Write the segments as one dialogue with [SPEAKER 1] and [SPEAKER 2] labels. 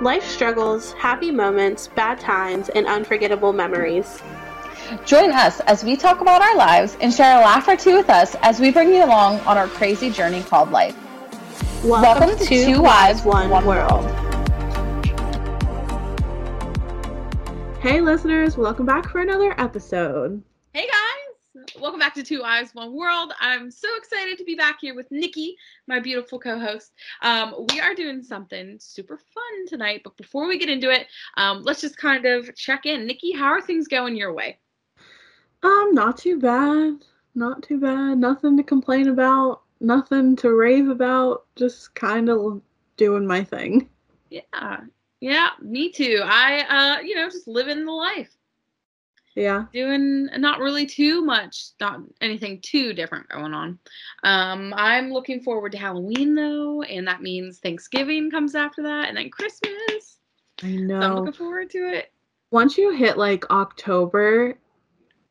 [SPEAKER 1] life struggles, happy moments, bad times, and unforgettable memories.
[SPEAKER 2] Join us as we talk about our lives and share a laugh or two with us as we bring you along on our crazy journey called life.
[SPEAKER 1] Welcome, Welcome to, Two Wives, One, One World. Hey, listeners, welcome back for another episode.
[SPEAKER 3] Welcome back to Two Wives, One World. I'm so excited to be back here with Nikki, my beautiful co-host. Um, we are doing something super fun tonight, but before we get into it, um, let's just kind of check in. Nikki, how are things going your way?
[SPEAKER 1] Um, not too bad. Not too bad. Nothing to complain about. Nothing to rave about. Just kind of doing my thing.
[SPEAKER 3] Yeah, yeah, me too. I, uh, you know, just living the life.
[SPEAKER 1] Yeah.
[SPEAKER 3] Doing not really too much, not anything too different going on. Um, I'm looking forward to Halloween though, and that means Thanksgiving comes after that, and then Christmas.
[SPEAKER 1] I know.
[SPEAKER 3] So I'm looking forward to it.
[SPEAKER 1] Once you hit like October,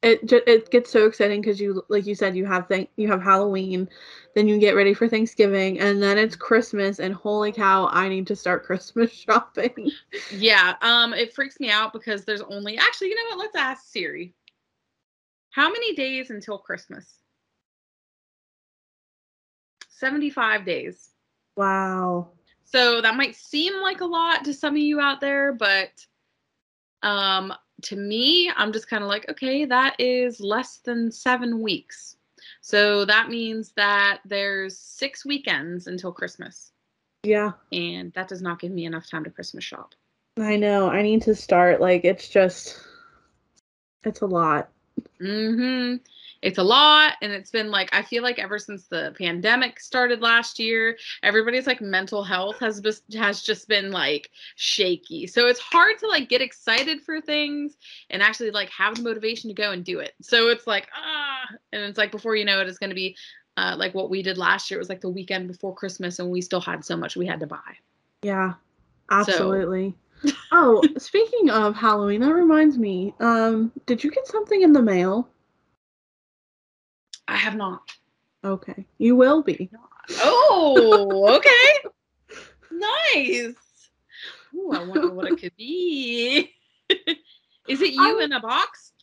[SPEAKER 1] it it gets so exciting because you like you said you have th- you have Halloween, then you get ready for Thanksgiving, and then it's Christmas, and holy cow, I need to start Christmas shopping.
[SPEAKER 3] Yeah, um, it freaks me out because there's only actually, you know what? Let's ask Siri. How many days until Christmas? 75 days.
[SPEAKER 1] Wow.
[SPEAKER 3] So that might seem like a lot to some of you out there, but um to me, I'm just kind of like, okay, that is less than seven weeks. So that means that there's six weekends until Christmas.
[SPEAKER 1] Yeah.
[SPEAKER 3] And that does not give me enough time to Christmas shop.
[SPEAKER 1] I know. I need to start. Like, it's just, it's a lot.
[SPEAKER 3] Mm hmm it's a lot and it's been like i feel like ever since the pandemic started last year everybody's like mental health has just has just been like shaky. So it's hard to like get excited for things and actually like have the motivation to go and do it. So it's like ah and it's like before you know it it's going to be uh, like what we did last year it was like the weekend before christmas and we still had so much we had to buy.
[SPEAKER 1] Yeah absolutely. So. oh speaking of halloween that reminds me um did you get something in the mail
[SPEAKER 3] I have not.
[SPEAKER 1] Okay. You will be.
[SPEAKER 3] Oh, okay. nice. Ooh, I wonder what it could be. Is it you I, in a box?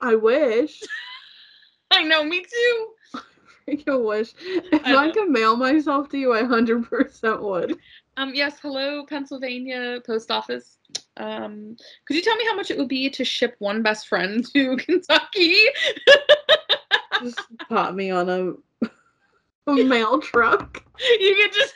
[SPEAKER 1] I wish.
[SPEAKER 3] I know, me too.
[SPEAKER 1] I wish. If I, I could mail myself to you, I 100% would.
[SPEAKER 3] Um, yes, hello, Pennsylvania Post Office. Um, could you tell me how much it would be to ship one best friend to Kentucky?
[SPEAKER 1] Just pop me on a, a mail truck.
[SPEAKER 3] You could just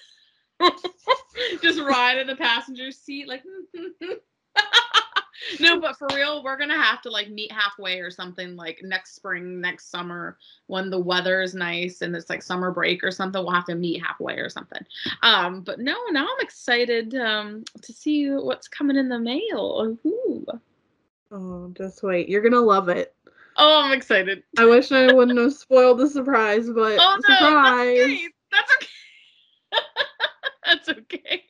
[SPEAKER 3] just ride in the passenger seat like no but for real we're gonna have to like meet halfway or something like next spring next summer when the weather is nice and it's like summer break or something we'll have to meet halfway or something um but no now i'm excited um to see what's coming in the mail Ooh.
[SPEAKER 1] oh just wait you're gonna love it
[SPEAKER 3] Oh, I'm excited.
[SPEAKER 1] I wish I wouldn't have spoiled the surprise, but oh, no, surprise.
[SPEAKER 3] That's okay. That's okay. that's okay.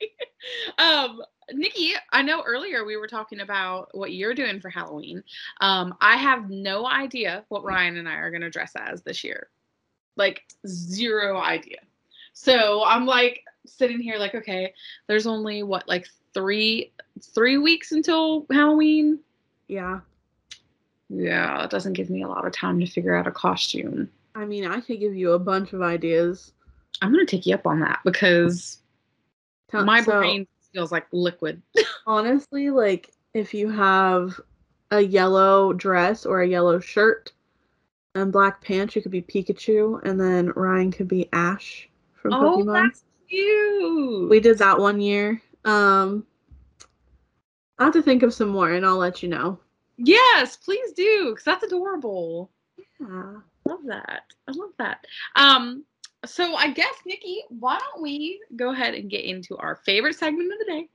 [SPEAKER 3] Um, Nikki, I know earlier we were talking about what you're doing for Halloween. Um, I have no idea what Ryan and I are gonna dress as this year. Like zero idea. So I'm like sitting here like, okay, there's only what like three three weeks until Halloween.
[SPEAKER 1] Yeah.
[SPEAKER 3] Yeah, it doesn't give me a lot of time to figure out a costume.
[SPEAKER 1] I mean, I could give you a bunch of ideas.
[SPEAKER 3] I'm gonna take you up on that because Tell, my so, brain feels like liquid.
[SPEAKER 1] honestly, like if you have a yellow dress or a yellow shirt and black pants, you could be Pikachu, and then Ryan could be Ash from oh, Pokemon. That's
[SPEAKER 3] cute.
[SPEAKER 1] We did that one year. Um, I have to think of some more, and I'll let you know.
[SPEAKER 3] Yes, please do, because that's adorable.
[SPEAKER 1] Yeah,
[SPEAKER 3] love that. I love that. Um, so I guess Nikki, why don't we go ahead and get into our favorite segment of the day?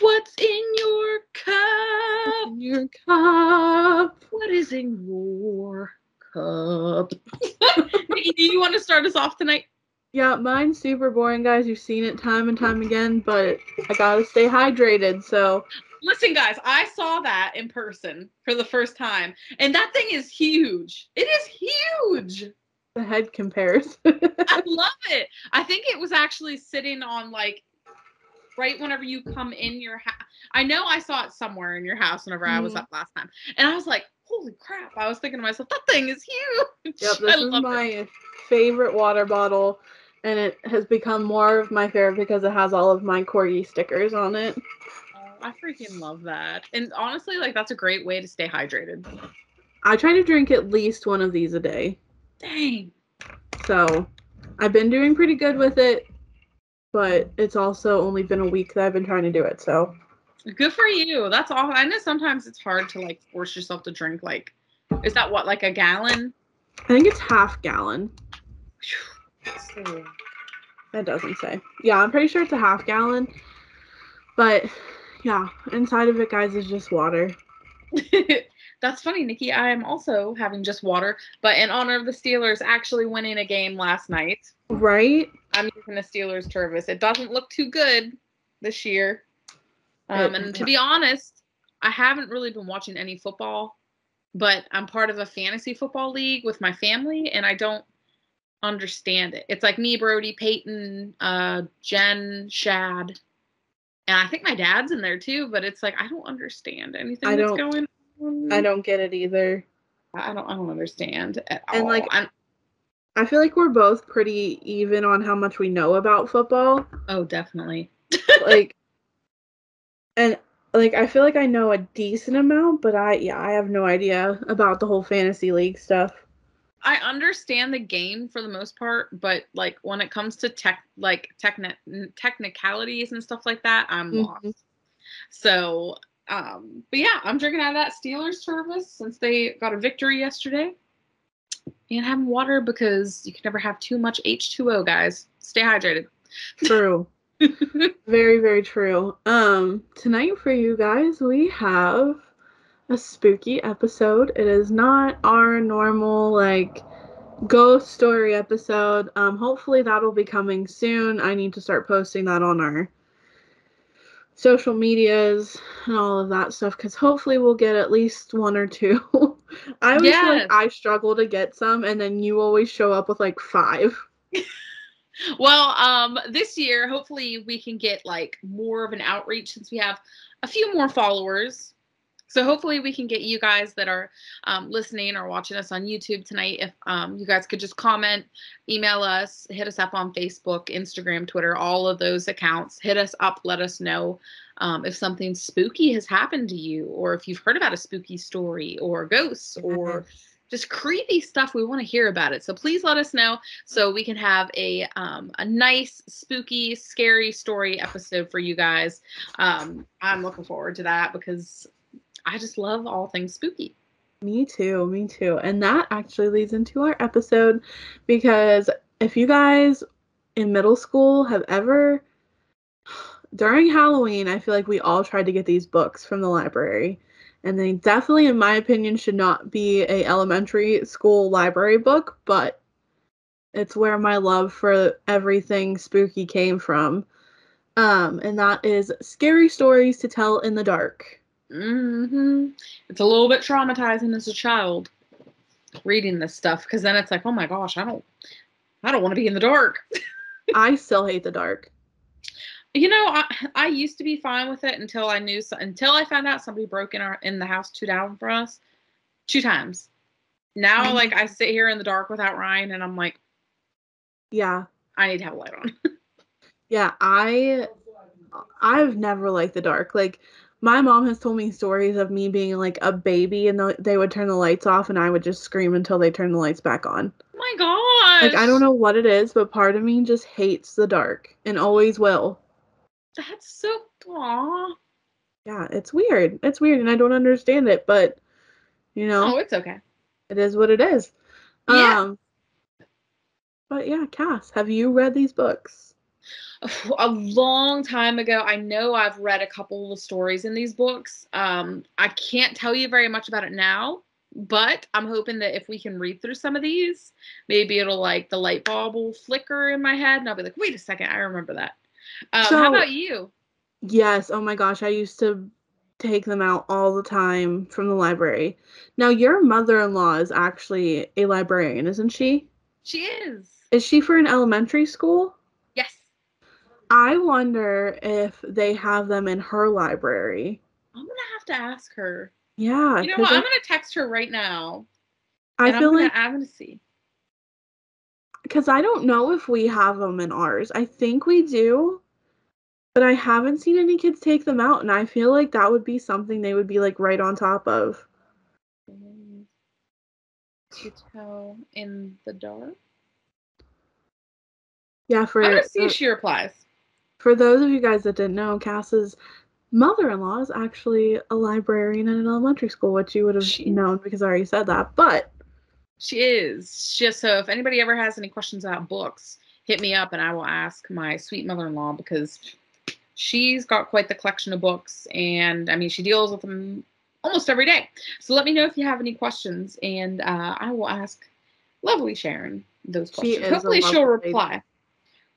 [SPEAKER 3] What's in your cup?
[SPEAKER 1] In your cup.
[SPEAKER 3] What is in your cup? Nikki, do you want to start us off tonight?
[SPEAKER 1] Yeah, mine's super boring, guys. You've seen it time and time again, but I gotta stay hydrated. So
[SPEAKER 3] Listen, guys, I saw that in person for the first time, and that thing is huge. It is huge.
[SPEAKER 1] The head compares.
[SPEAKER 3] I love it. I think it was actually sitting on like right whenever you come in your house. I know I saw it somewhere in your house whenever I was
[SPEAKER 1] Mhm.
[SPEAKER 3] up last time, and I was like, "Holy crap!" I was thinking to myself, "That thing is huge."
[SPEAKER 1] Yep,
[SPEAKER 3] I
[SPEAKER 1] this is
[SPEAKER 3] love it.
[SPEAKER 1] my favorite water bottle, and it has become more of my favorite because it has all of my corgi stickers on it.
[SPEAKER 3] I freaking love that. And honestly, like that's a great way to stay hydrated.
[SPEAKER 1] I try to drink at least one of these a day.
[SPEAKER 3] Dang.
[SPEAKER 1] So I've been doing pretty good with it, but it's also only been a week that I've been trying to do it. So
[SPEAKER 3] Good for you. That's all. I know sometimes it's hard to like force yourself to drink like is that what like a gallon?
[SPEAKER 1] I think it's half gallon. That doesn't say. Yeah, I'm pretty sure it's a half gallon. But yeah, inside of it, guys, is just water.
[SPEAKER 3] That's funny, Nikki. I am also having just water, but in honor of the Steelers actually winning a game last night,
[SPEAKER 1] Right?
[SPEAKER 3] I'm using the Steelers Tervis. It doesn't look too good this year. Um, and to be honest, I haven't really been watching any football, but I'm part of a fantasy football league with my family, and I don't understand it. It's like me, Brody, Peyton, uh, Jen, Shad, and I think my dad's in there too. But it's like I don't understand anything
[SPEAKER 1] I
[SPEAKER 3] that's going on.
[SPEAKER 1] I don't get it either.
[SPEAKER 3] I don't. I don't understand at
[SPEAKER 1] And,
[SPEAKER 3] all.
[SPEAKER 1] like,
[SPEAKER 3] I'm,
[SPEAKER 1] I feel like we're both pretty even on how much we know about football.
[SPEAKER 3] oh, definitely.
[SPEAKER 1] like and like I feel like I know a decent amount, but I yeah, I have no idea about the whole fantasy league stuff.
[SPEAKER 3] I understand the game for the most part, but like when it comes to tech, like techni- technicalities and stuff like that, I'm
[SPEAKER 1] Mhm.
[SPEAKER 3] lost. So, um, but yeah, I'm drinking out of that Steelers Tervis since they got a victory yesterday, and having water because you can never have too much H2O, guys. Stay hydrated.
[SPEAKER 1] True. very, very true. Um, tonight for you guys, we have a spooky episode. It is not our normal like ghost story episode. Um, hopefully that'll be coming soon. I need to start posting that on our social medias and all of that stuff because hopefully we'll get at least one or two. I always feel like I struggle to get some, and then you always show up with like five.
[SPEAKER 3] Well, um, this year, hopefully, we can get like more of an outreach since we have a few more followers. So hopefully, we can get you guys that are um, listening or watching us on YouTube tonight. If um, you guys could just comment, email us, hit us up on Facebook, Instagram, Twitter, all of those accounts. Hit us up, let us know um, if something spooky has happened to you, or if you've heard about a spooky story, or ghosts, or just creepy stuff. We want to hear about it. So please let us know so we can have a um, a nice, spooky, scary story episode for you guys. Um, I'm looking forward to that because I just love all things spooky.
[SPEAKER 1] Me too, me too. And that actually leads into our episode because if you guys in middle school have ever during Halloween, I feel like we all tried to get these books from the library. And they definitely in my opinion should not be a elementary school library book, but it's where my love for everything spooky came from. Um, and that is Scary Stories to Tell in the Dark.
[SPEAKER 3] Hmm It's a little bit traumatizing as a child reading this stuff because then it's like, oh my gosh, I don't, I don't want to be in the dark.
[SPEAKER 1] I still hate the dark.
[SPEAKER 3] You know, I, I used to be fine with it until I knew until I found out somebody broke in our in the house two down from us, two times. Now,
[SPEAKER 1] Mhm.
[SPEAKER 3] like I sit here in the dark without Ryan, and I'm like,
[SPEAKER 1] Yeah.
[SPEAKER 3] I need to have a light on.
[SPEAKER 1] Yeah, I I've never liked the dark. Like my mom has told me stories of me being like a baby and the, they would turn the lights off and I would just scream until they turned the lights back on.
[SPEAKER 3] oh my gosh!
[SPEAKER 1] Like I don't know what it is, but part of me just hates the dark and always will.
[SPEAKER 3] That's so. Aw.
[SPEAKER 1] Yeah, it's weird. It's weird and I don't understand it, but you know,
[SPEAKER 3] Oh, it's okay.
[SPEAKER 1] it is what it is.
[SPEAKER 3] Yeah.
[SPEAKER 1] Um But yeah, Cass, have you read these books?
[SPEAKER 3] a long time ago i know i've read a couple of the stories in these books um i can't tell you very much about it now but i'm hoping that if we can read through some of these maybe it'll like the light bulb will flicker in my head and i'll be like wait a second i remember that um,
[SPEAKER 1] So-
[SPEAKER 3] how about you
[SPEAKER 1] Yes. Oh my gosh, I used to take them out all the time from the library. Now, your mother-in-law is actually a librarian, isn't she?
[SPEAKER 3] she is
[SPEAKER 1] Is she for an elementary school? I wonder if they have them in her library.
[SPEAKER 3] I'm gonna have to ask her.
[SPEAKER 1] Yeah,
[SPEAKER 3] You know what?
[SPEAKER 1] I-
[SPEAKER 3] I'm gonna text her right now.
[SPEAKER 1] I feel
[SPEAKER 3] I'm gonna,
[SPEAKER 1] like
[SPEAKER 3] I'm gonna see.
[SPEAKER 1] because I don't know if we have them in ours. I think we do, but I haven't seen any kids take them out, and I feel like that would be something they would be like right on top of.
[SPEAKER 3] To tell in the dark.
[SPEAKER 1] Yeah, for
[SPEAKER 3] I'm gonna see
[SPEAKER 1] uh,
[SPEAKER 3] if she replies.
[SPEAKER 1] For those of you guys that didn't know, Cass's mother-in-law is actually a librarian at an elementary school, which you would have
[SPEAKER 3] She-
[SPEAKER 1] known because I already said that. But
[SPEAKER 3] She is. Just so if anybody ever has any questions about books, hit me up and I will ask my sweet mother-in-law because she's got quite the collection of books and I mean she deals with them almost every day. So let me know if you have any questions and uh, I will ask lovely Sharon those
[SPEAKER 1] She
[SPEAKER 3] questions.
[SPEAKER 1] a
[SPEAKER 3] Hopefully she'll
[SPEAKER 1] lovely lady.
[SPEAKER 3] reply.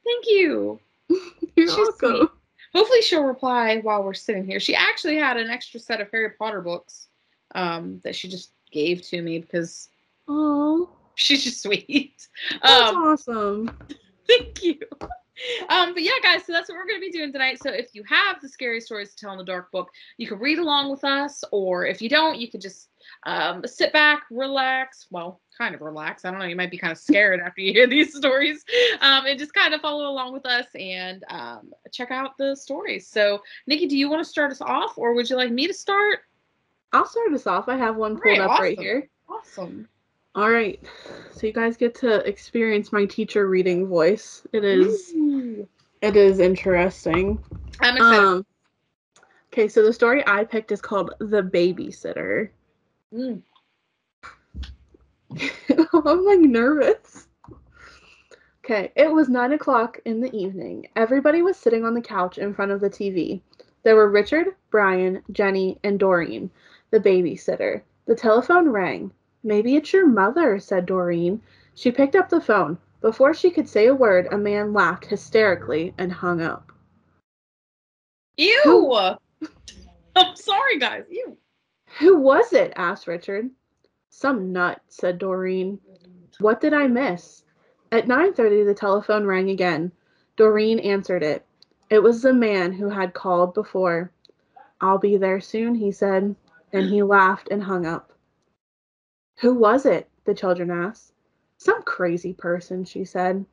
[SPEAKER 3] Thank you.
[SPEAKER 1] you're
[SPEAKER 3] She's
[SPEAKER 1] welcome.
[SPEAKER 3] sweet. Hopefully she'll reply while we're sitting here. She actually had an extra set of Harry Potter books um, that she just gave to me because
[SPEAKER 1] Oh,
[SPEAKER 3] she's just sweet.
[SPEAKER 1] that's
[SPEAKER 3] Um,
[SPEAKER 1] awesome.
[SPEAKER 3] Thank you. Um, but yeah, guys, so that's what we're going to be doing tonight. So if you have the scary stories to tell in the dark book, you can read along with us, or if you don't, you could just um, sit back, relax. Well, kind of relax. I don't know. You might be kind of scared after you hear these stories, um, and just kind of follow along with us and um, check out the stories. So, Nikki, do you want to start us off, or would you like me to start?
[SPEAKER 1] I'll start us off. I have one pulled
[SPEAKER 3] Alright,
[SPEAKER 1] up right here.
[SPEAKER 3] Awesome.
[SPEAKER 1] All right. So you guys get to experience my teacher reading voice. It is
[SPEAKER 3] Ooh.
[SPEAKER 1] it is interesting.
[SPEAKER 3] I'm excited.
[SPEAKER 1] Um Okay, so the story I picked is called The Babysitter.
[SPEAKER 3] Mm.
[SPEAKER 1] I'm like nervous. Okay, it was nine o'clock in the evening. Everybody was sitting on the couch in front of the TV. There were Richard, Brian, Jenny, and Doreen, the babysitter. The telephone rang. Maybe it's your mother, said Doreen. She picked up the phone. Before she could say a word, a man laughed hysterically and hung up.
[SPEAKER 3] Ew. I'm sorry, guys. Ew.
[SPEAKER 1] Who was it? asked Richard. Some nut, said Doreen. What did I miss? At 9:30 the telephone rang again. Doreen answered it. It was the man who had called before. I'll be there soon, he said, and he laughed and hung up. Who was it? the children asked. Some crazy person, she said.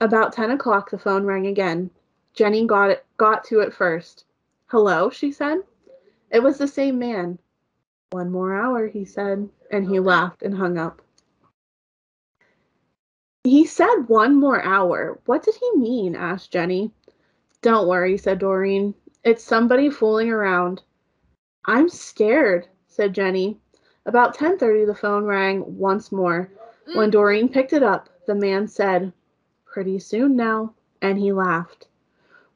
[SPEAKER 1] About 10 o'clock the phone rang again. Jenny got it got to it first. Hello, she said. It was the same man. One more hour, he said, and he laughed and hung up. He said one more hour. What did he mean? asked Jenny. Don't worry, said Doreen. It's somebody fooling around. I'm scared, said Jenny. About 10:30 the phone rang once more. When mm. Doreen picked it up, the man said, "Pretty soon now," and he laughed.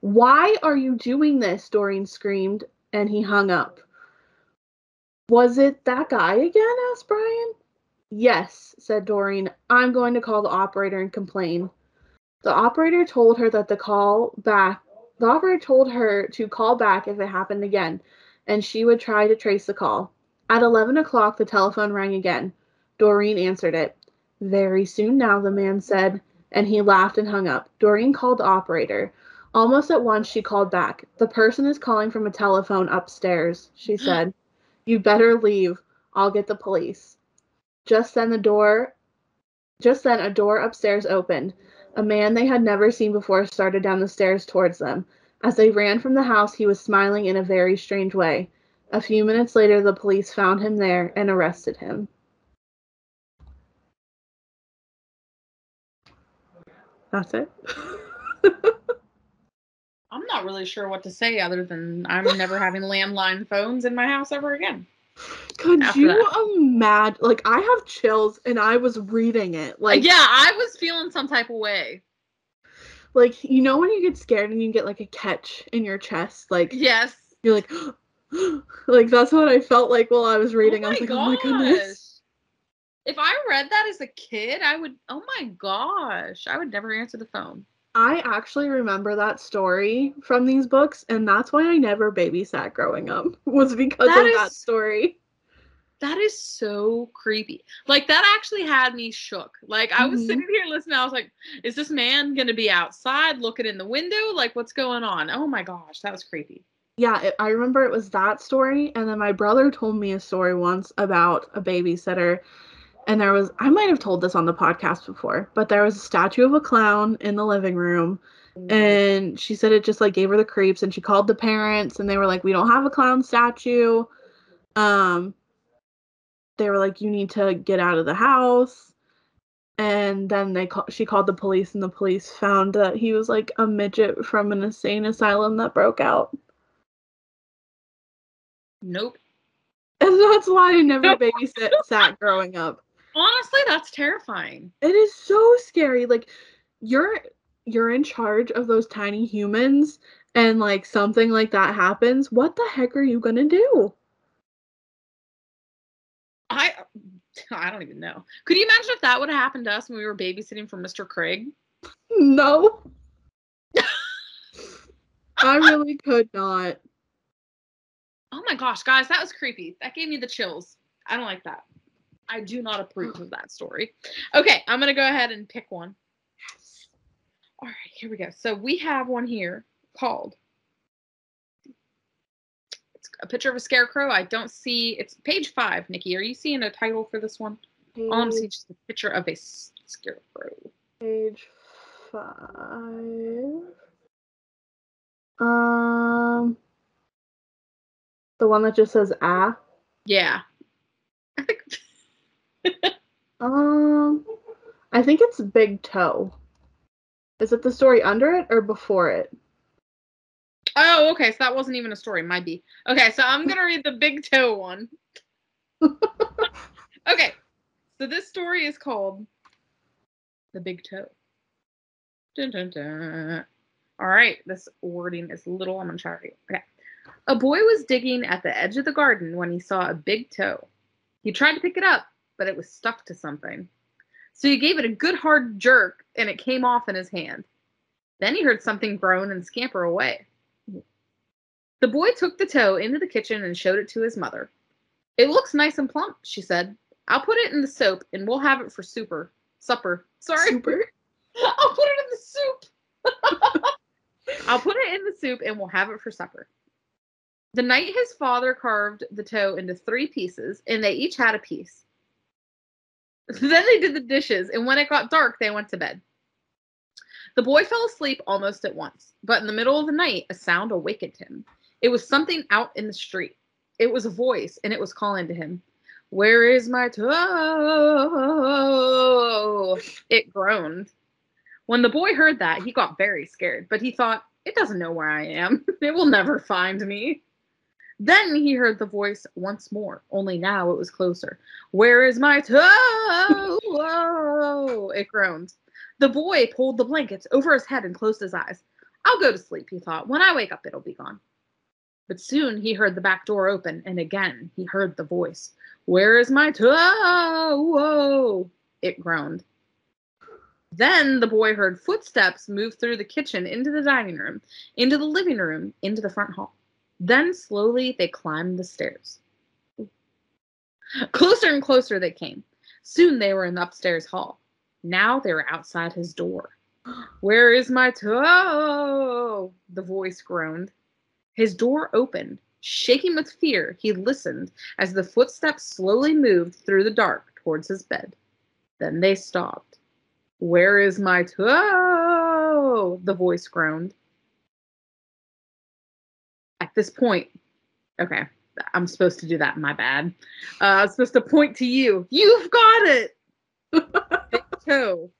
[SPEAKER 1] "Why are you doing this?" Doreen screamed, and he hung up. Was it that guy again? asked Brian. Yes, said Doreen. I'm going to call the operator and complain. The operator told her that the call back the operator told her to call back if it happened again, and she would try to trace the call. At eleven o'clock the telephone rang again. Doreen answered it. Very soon now, the man said, and he laughed and hung up. Doreen called the operator. Almost at once she called back. The person is calling from a telephone upstairs, she said. You better leave. I'll get the police. Just then the door just then a door upstairs opened. A man they had never seen before started down the stairs towards them. As they ran from the house, he was smiling in a very strange way. A few minutes later, the police found him there and arrested him. That's it.
[SPEAKER 3] I'm not really sure what to say other than I'm never having landline phones in my house ever again.
[SPEAKER 1] Could
[SPEAKER 3] After
[SPEAKER 1] you
[SPEAKER 3] that.
[SPEAKER 1] imagine? Like, I have chills, and I was reading it. Uh, like,
[SPEAKER 3] yeah, I was feeling some type of way.
[SPEAKER 1] like you know when you get scared and you get like a catch in your chest, like
[SPEAKER 3] Yes.
[SPEAKER 1] you're like, like that's what I felt like while I was oh reading.
[SPEAKER 3] oh
[SPEAKER 1] I was like,
[SPEAKER 3] gosh.
[SPEAKER 1] oh my goodness.
[SPEAKER 3] If I read that as a kid, I would. Oh my gosh, I would never answer the phone.
[SPEAKER 1] I actually remember that story from these books, and that's why I never babysat growing up. Was because
[SPEAKER 3] That
[SPEAKER 1] of that story.
[SPEAKER 3] That is so creepy. Like that actually had me shook. Like I was
[SPEAKER 1] Mhm.
[SPEAKER 3] sitting here listening. I was like, is this man gonna be outside looking in the window? Like what's going on? Oh my gosh, that was creepy.
[SPEAKER 1] Yeah, it, I remember it was that story, and then my brother told me a story once about a babysitter, and there was I might have told this on the podcast before, but there was a statue of a clown in the living room, and she said it just like gave her the creeps, and she called the parents, and they were like, "We don't have a clown statue," um, they were like, "You need to get out of the house." And then they call- she called the police, and the police found that he was like a midget from an insane asylum that broke out.
[SPEAKER 3] Nope.
[SPEAKER 1] And that's why I never babysit sat growing up.
[SPEAKER 3] Honestly, that's terrifying.
[SPEAKER 1] It is so scary. Like you're you're in charge of those tiny humans and like something like that happens. What the heck are you gonna do?
[SPEAKER 3] I uh, I don't even know. Could you imagine if that would have happened to us when we were babysitting for Mr. Craig?
[SPEAKER 1] No. I really could not.
[SPEAKER 3] Oh my gosh, guys, that was creepy. That gave me the chills. I don't like that. I do not approve of that story. Okay, I'm gonna go ahead and pick one. Yes. All right, here we go. So we have one here called. It's a picture of a scarecrow. I don't see. It's page five. Nikki, are you seeing a title for this one? All I'm seeing just a picture of a scarecrow.
[SPEAKER 1] Page five. Um the one that just says ah.
[SPEAKER 3] Yeah. I think
[SPEAKER 1] Um, I think it's Big Toe. Is it the story under it or before it?
[SPEAKER 3] Oh, okay. So that wasn't even a story. Might be. Okay, so I'm gonna read the big toe one. okay. So this story is called The Big Toe. Dun, dun, dun. All right. This wording is little. I'm gonna try to read. Okay. A boy was digging at the edge of the garden when he saw a big toe. He tried to pick it up, but it was stuck to something. So he gave it a good hard jerk and it came off in his hand. Then he heard something groan and scamper away. The boy took the toe into the kitchen and showed it to his mother. It looks nice and plump, she said. I'll put it in the soap and we'll have it for super. Supper. Sorry.
[SPEAKER 1] Super.
[SPEAKER 3] I'll put it in the soup. I'll put it in the soup and we'll have it for supper. The night his father carved the toe into three pieces and they each had a piece. then they did the dishes and when it got dark, they went to bed. The boy fell asleep almost at once, but in the middle of the night, a sound awakened him. It was something out in the street. It was a voice and it was calling to him. Where is my toe? It groaned. When the boy heard that, he got very scared, but he thought, it doesn't know where I am. It will never find me. Then he heard the voice once more, only now it was closer. Where is my toe? Whoa! It groaned. The boy pulled the blankets over his head and closed his eyes. I'll go to sleep, he thought. When I wake up, it'll be gone. But soon he heard the back door open, and again he heard the voice. Where is my toe? Whoa! It groaned. Then the boy heard footsteps move through the kitchen into the dining room, into the living room, into the front hall. Then slowly they climbed the stairs. Closer and closer they came. Soon they were in the upstairs hall. Now they were outside his door. Where is my toe? The voice groaned. His door opened. Shaking with fear, he listened as the footsteps slowly moved through the dark towards his bed. Then they stopped. Where is my toe? The voice groaned. At this point, okay, I'm supposed to do that. My bad. Uh, I was supposed to point to you. You've got it. Toe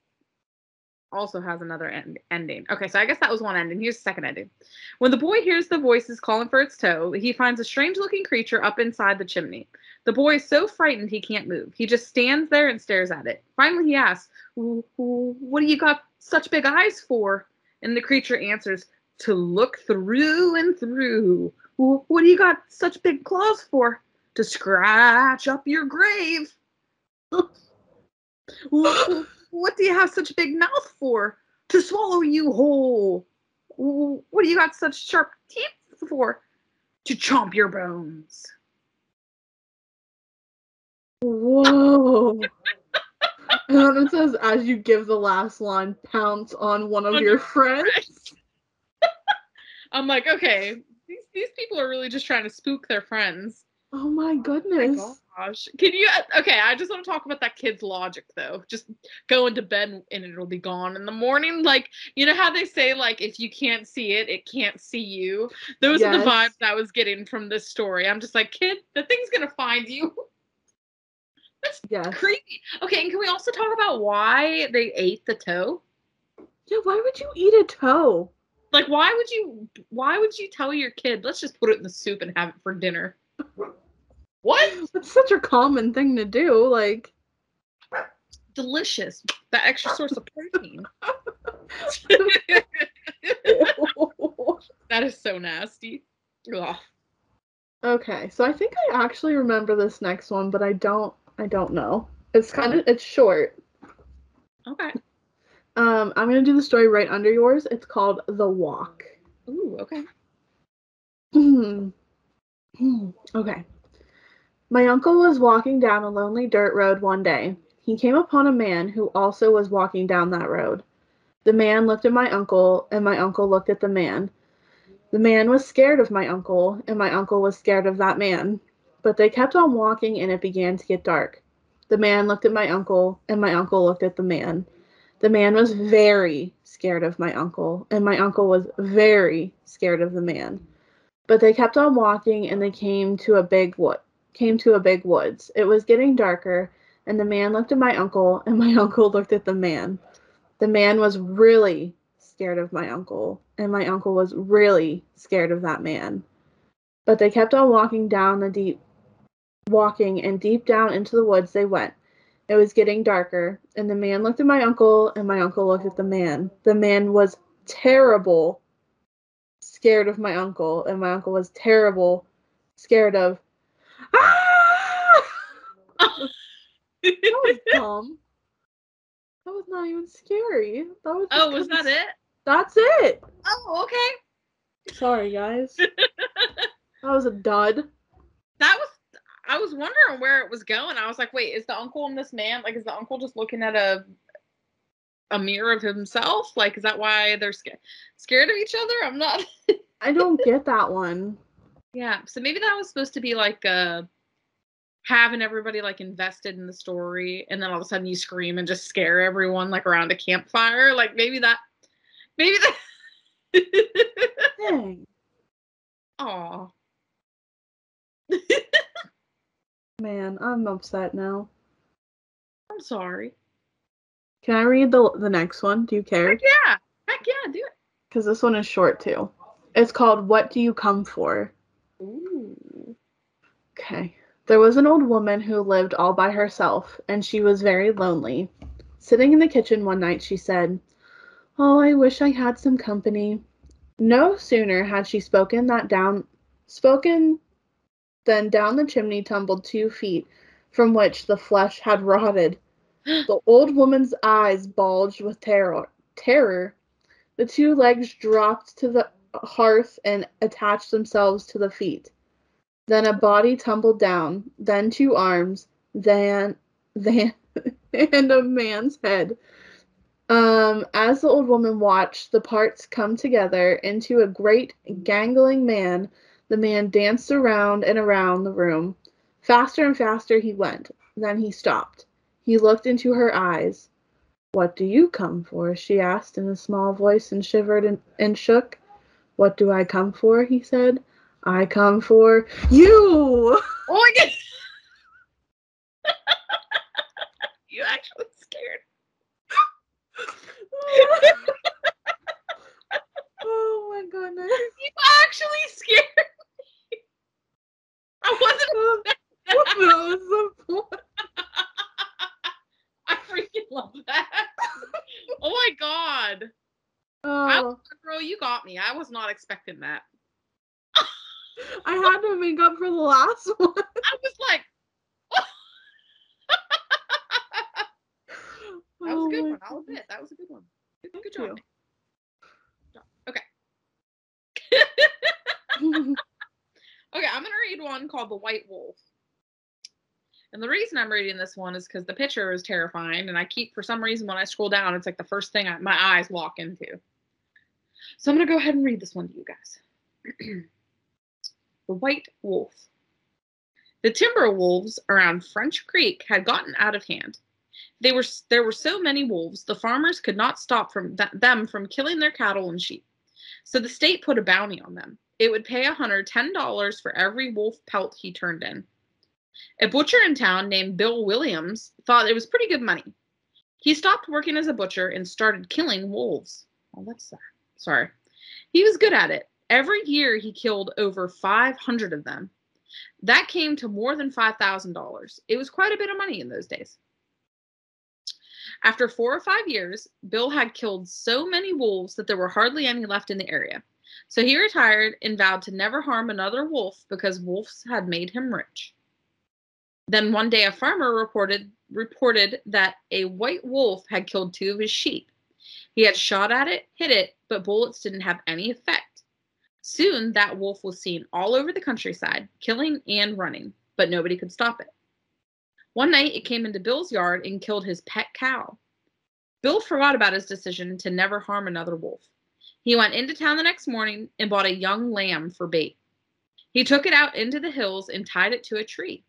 [SPEAKER 3] also has another end- ending. Okay, so I guess that was one ending. Here's the second ending. When the boy hears the voices calling for its toe, he finds a strange looking creature up inside the chimney. The boy is so frightened he can't move. He just stands there and stares at it. Finally, he asks, "Wh- wh- What do you got such big eyes for? And the creature answers, To look through and through. What do you got such big claws for? To scratch up your grave. Wh- what do you have such a big mouth for? To swallow you whole. What do you got such sharp teeth for? To chomp your bones.
[SPEAKER 1] Whoa. and then it says, as you give the last line, pounce on one of your friends.
[SPEAKER 3] I'm like, okay, these these people are really just trying to spook their friends.
[SPEAKER 1] Oh my
[SPEAKER 3] Oh my
[SPEAKER 1] goodness.
[SPEAKER 3] gosh. Can you okay, I just want to talk about that kid's logic though. Just go into bed and it'll be gone in the morning. Like, you know how they say like if you can't see it, it can't see you. Those are the vibes I was getting from this story. I'm just like, kid, the thing's gonna find you.
[SPEAKER 1] Yes.
[SPEAKER 3] Creepy. Okay, and can we also talk about why they ate the toe?
[SPEAKER 1] Yeah, why would you eat a toe?
[SPEAKER 3] Like why would you why would you tell your kid, let's just put it in the soup and have it for dinner? What?
[SPEAKER 1] It's such a common thing to do. Like,
[SPEAKER 3] Delicious. That extra source of protein. that is so nasty. Ugh.
[SPEAKER 1] okay, so I think I actually remember this next one, but I don't. I don't know. It's kind of it's short.
[SPEAKER 3] Okay.
[SPEAKER 1] Um, I'm gonna do the story right under yours. It's called The Walk.
[SPEAKER 3] Ooh, okay.
[SPEAKER 1] okay. My uncle was walking down a lonely dirt road one day. He came upon a man who also was walking down that road. The man looked at my uncle, and my uncle looked at the man. The man was scared of my uncle, and my uncle was scared of that man. But they kept on walking, and it began to get dark. The man looked at my uncle, and my uncle looked at the man. The man was very scared of my uncle, and my uncle was very scared of the man. But they kept on walking, and they came to a big wood. Came to a big woods. It was getting darker, and the man looked at my uncle, and my uncle looked at the man. The man was really scared of my uncle, and my uncle was really scared of that man. But they kept on walking down the deep, walking, and deep down into the woods they went. It was getting darker, and the man looked at my uncle, and my uncle looked at the man. The man was terrible, scared of my uncle, and my uncle was terrible, scared of. Ah! That was dumb. That was not even scary. That was.
[SPEAKER 3] oh, was that it?
[SPEAKER 1] That's it.
[SPEAKER 3] Oh, okay.
[SPEAKER 1] Sorry, guys. that was a dud.
[SPEAKER 3] That was I was wondering where it was going. I was like, wait, is the uncle and this man like is the uncle just looking at a a mirror of himself? Like is that why they're scared scared of each other? I'm not
[SPEAKER 1] I don't get that one.
[SPEAKER 3] Yeah, so maybe that was supposed to be like uh having everybody like invested in the story and then all of a sudden you scream and just scare everyone like around a campfire. Like maybe that maybe that
[SPEAKER 1] Dang.
[SPEAKER 3] Aw.
[SPEAKER 1] Man, I'm upset now.
[SPEAKER 3] I'm sorry.
[SPEAKER 1] Can I read the the next one? Do you care?
[SPEAKER 3] Heck yeah. Heck yeah, do it.
[SPEAKER 1] Because this one is short too. It's called What Do You Come For?
[SPEAKER 3] Ooh.
[SPEAKER 1] Okay. There was an old woman who lived all by herself, and she was very lonely. Sitting in the kitchen one night, she said, Oh, I wish I had some company. No sooner had she spoken that down spoken than down the chimney tumbled two feet, from which the flesh had rotted. The old woman's eyes bulged with terror. Terror. The two legs dropped to the hearth and attached themselves to the feet. Then a body tumbled down, then two arms, then then and a man's head. Um, as the old woman watched the parts come together into a great gangling man, the man danced around and around the room. Faster and faster he went. Then he stopped. He looked into her eyes. What do you come for? she asked in a small voice and shivered and, and shook. What do I come for? he said. I come for you.
[SPEAKER 3] Oh my god. you actually scared.
[SPEAKER 1] oh my goodness.
[SPEAKER 3] You actually scared. I wasn't
[SPEAKER 1] that was point.
[SPEAKER 3] I freaking love that. oh my god.
[SPEAKER 1] Oh,
[SPEAKER 3] like, girl, you got me. I was not expecting that.
[SPEAKER 1] I had to make up for the last one.
[SPEAKER 3] I was like, that was a oh good
[SPEAKER 1] Oh my
[SPEAKER 3] one. I'll admit that was a good one. Good, good job. Good job. Okay. Okay, I'm gonna read one called The White Wolf. And the reason I'm reading this one is because the picture is terrifying, and I keep, for some reason, when I scroll down, it's like the first thing I, my eyes walk into. So I'm going to go ahead and read this one to you guys. the White Wolf. The timber wolves around French Creek had gotten out of hand. They were there were so many wolves, the farmers could not stop from th- them from killing their cattle and sheep. So the state put a bounty on them. It would pay a hunter ten dollars for every wolf pelt he turned in. A butcher in town named Bill Williams thought it was pretty good money. He stopped working as a butcher and started killing wolves. Oh, that's sad. Sorry. He was good at it. Every year he killed over 500 of them. That came to more than $5,000. It was quite a bit of money in those days. After four or five years, Bill had killed so many wolves that there were hardly any left in the area. So he retired and vowed to never harm another wolf because wolves had made him rich. Then one day a farmer reported reported that a white wolf had killed two of his sheep. He had shot at it, hit it, but bullets didn't have any effect. Soon that wolf was seen all over the countryside, killing and running, but nobody could stop it. One night it came into Bill's yard and killed his pet cow. Bill forgot about his decision to never harm another wolf. He went into town the next morning and bought a young lamb for bait. He took it out into the hills and tied it to a tree.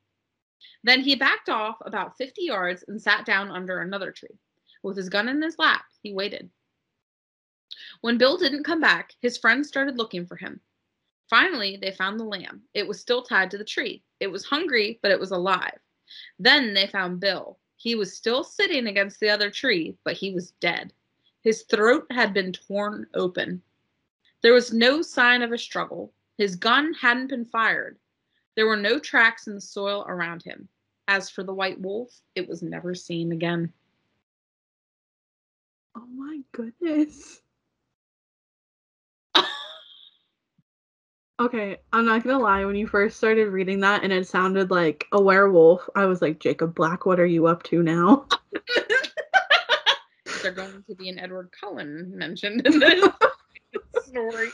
[SPEAKER 3] Then he backed off about 50 yards and sat down under another tree. With his gun in his lap, he waited. When Bill didn't come back, his friends started looking for him. Finally, they found the lamb. It was still tied to the tree. It was hungry, but it was alive. Then they found Bill. He was still sitting against the other tree, but he was dead. His throat had been torn open. There was no sign of a struggle. His gun hadn't been fired. There were no tracks in the soil around him. As for the white wolf, it was never seen again.
[SPEAKER 1] Oh my goodness. Okay, I'm not gonna lie. When you first started reading that and it sounded like a werewolf, I was like, Jacob Black, what are you up to now?
[SPEAKER 3] They're going to be an Edward Cullen mentioned in this story.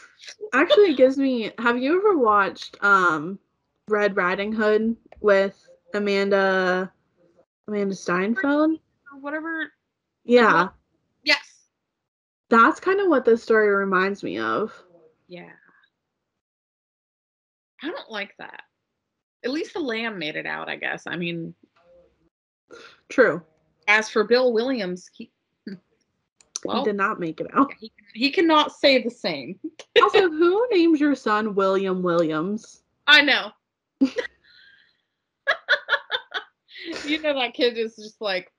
[SPEAKER 1] Actually, it gives me. Have you ever watched um, Red Riding Hood with Amanda Amanda Steinfeld?
[SPEAKER 3] Or whatever.
[SPEAKER 1] Yeah,
[SPEAKER 3] Yes.
[SPEAKER 1] that's kind of what this story reminds me of.
[SPEAKER 3] Yeah. I don't like that. At least the lamb made it out, I guess. I mean,
[SPEAKER 1] True.
[SPEAKER 3] as for Bill Williams, he well,
[SPEAKER 1] he did not make it out.
[SPEAKER 3] he, he cannot say the same.
[SPEAKER 1] also, who names your son William Williams?
[SPEAKER 3] I know. you know that kid is just like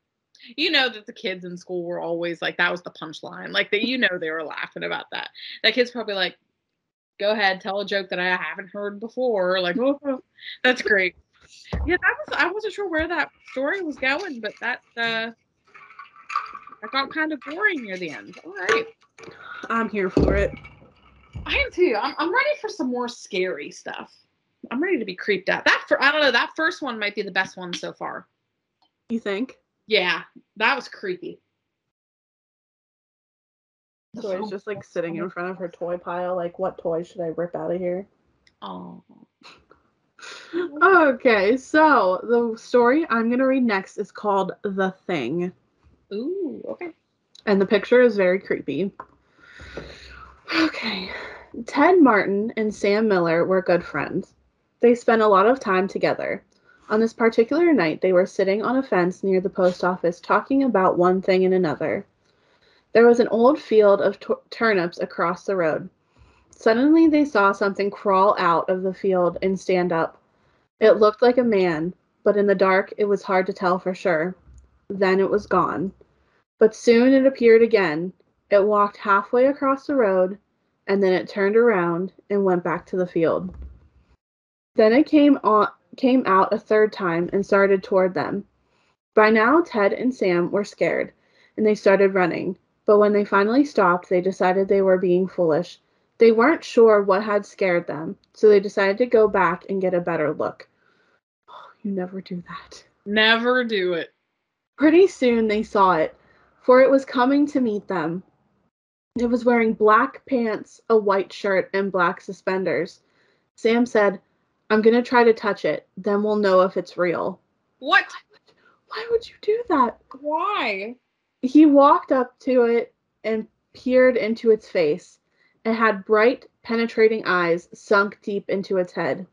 [SPEAKER 3] you know that the kids in school were always like that was the punchline. Like that you know they were laughing about that. That kid's probably like, go ahead, tell a joke that I haven't heard before. Like, oh, that's great. Yeah, that was I wasn't sure where that story was going, but that uh that got kind of boring near the end. All right.
[SPEAKER 1] I'm here for it.
[SPEAKER 3] I am too. I'm, I'm ready for some more scary stuff. I'm ready to be creeped out. That for I don't know. That first one might be the best one so far.
[SPEAKER 1] You think?
[SPEAKER 3] Yeah, that was creepy.
[SPEAKER 1] Joy's just like sitting in front of her toy pile, like, what toy should I rip out of here?
[SPEAKER 3] Oh,
[SPEAKER 1] Okay, so the story I'm gonna read next is called The Thing.
[SPEAKER 3] Ooh, okay.
[SPEAKER 1] and the picture is very creepy. Okay. Ted Martin and Sam Miller were good friends. They spent a lot of time together. On this particular night, they were sitting on a fence near the post office talking about one thing and another. There was an old field of tu- turnips across the road. Suddenly, they saw something crawl out of the field and stand up. It looked like a man, but in the dark, it was hard to tell for sure. Then it was gone. But soon it appeared again. It walked halfway across the road, and then it turned around and went back to the field. Then it came on came out a third time and started toward them. By now Ted and Sam were scared, and they started running. But when they finally stopped, they decided they were being foolish. They weren't sure what had scared them, so they decided to go back and get a better look. Oh, you never do that.
[SPEAKER 3] Never do it.
[SPEAKER 1] Pretty soon they saw it, for it was coming to meet them. It was wearing black pants, a white shirt, and black suspenders. Sam said, I'm going to try to touch it, then we'll know if it's real.
[SPEAKER 3] What?
[SPEAKER 1] Why would you do that?
[SPEAKER 3] Why?
[SPEAKER 1] He walked up to it and peered into its face. It had bright, penetrating eyes sunk deep into its head.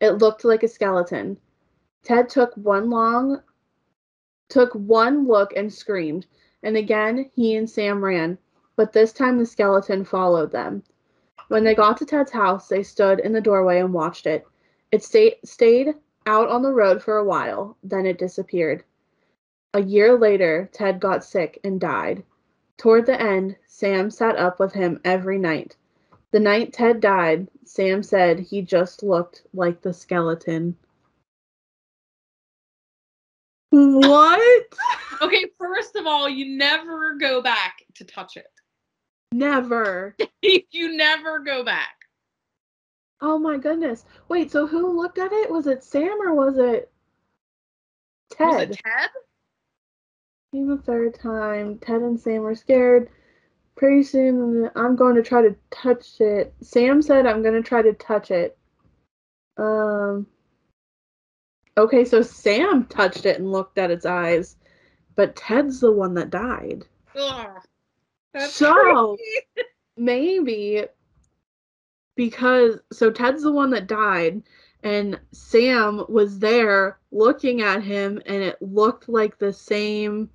[SPEAKER 1] It looked like a skeleton. Ted took one long took one look and screamed, and again he and Sam ran, but this time the skeleton followed them. When they got to Ted's house, they stood in the doorway and watched it. It stayed stayed out on the road for a while, then it disappeared. A year later, Ted got sick and died. Toward the end, Sam sat up with him every night. The night Ted died, Sam said he just looked like the skeleton. What?
[SPEAKER 3] Okay, first of all, you never go back to touch it.
[SPEAKER 1] Never.
[SPEAKER 3] you never go back.
[SPEAKER 1] Oh my goodness. Wait, so who looked at it? Was it Sam or was it Ted?
[SPEAKER 3] Was it Ted?
[SPEAKER 1] Came the third time. Ted and Sam were scared. Pretty soon, I'm going to try to touch it. Sam said, I'm going to try to touch it. Um. Okay, so Sam touched it and looked at its eyes, but Ted's the one that died.
[SPEAKER 3] That's
[SPEAKER 1] So-
[SPEAKER 3] creepy.
[SPEAKER 1] Maybe because so Ted's the one that died and Sam was there looking at him and it looked like the same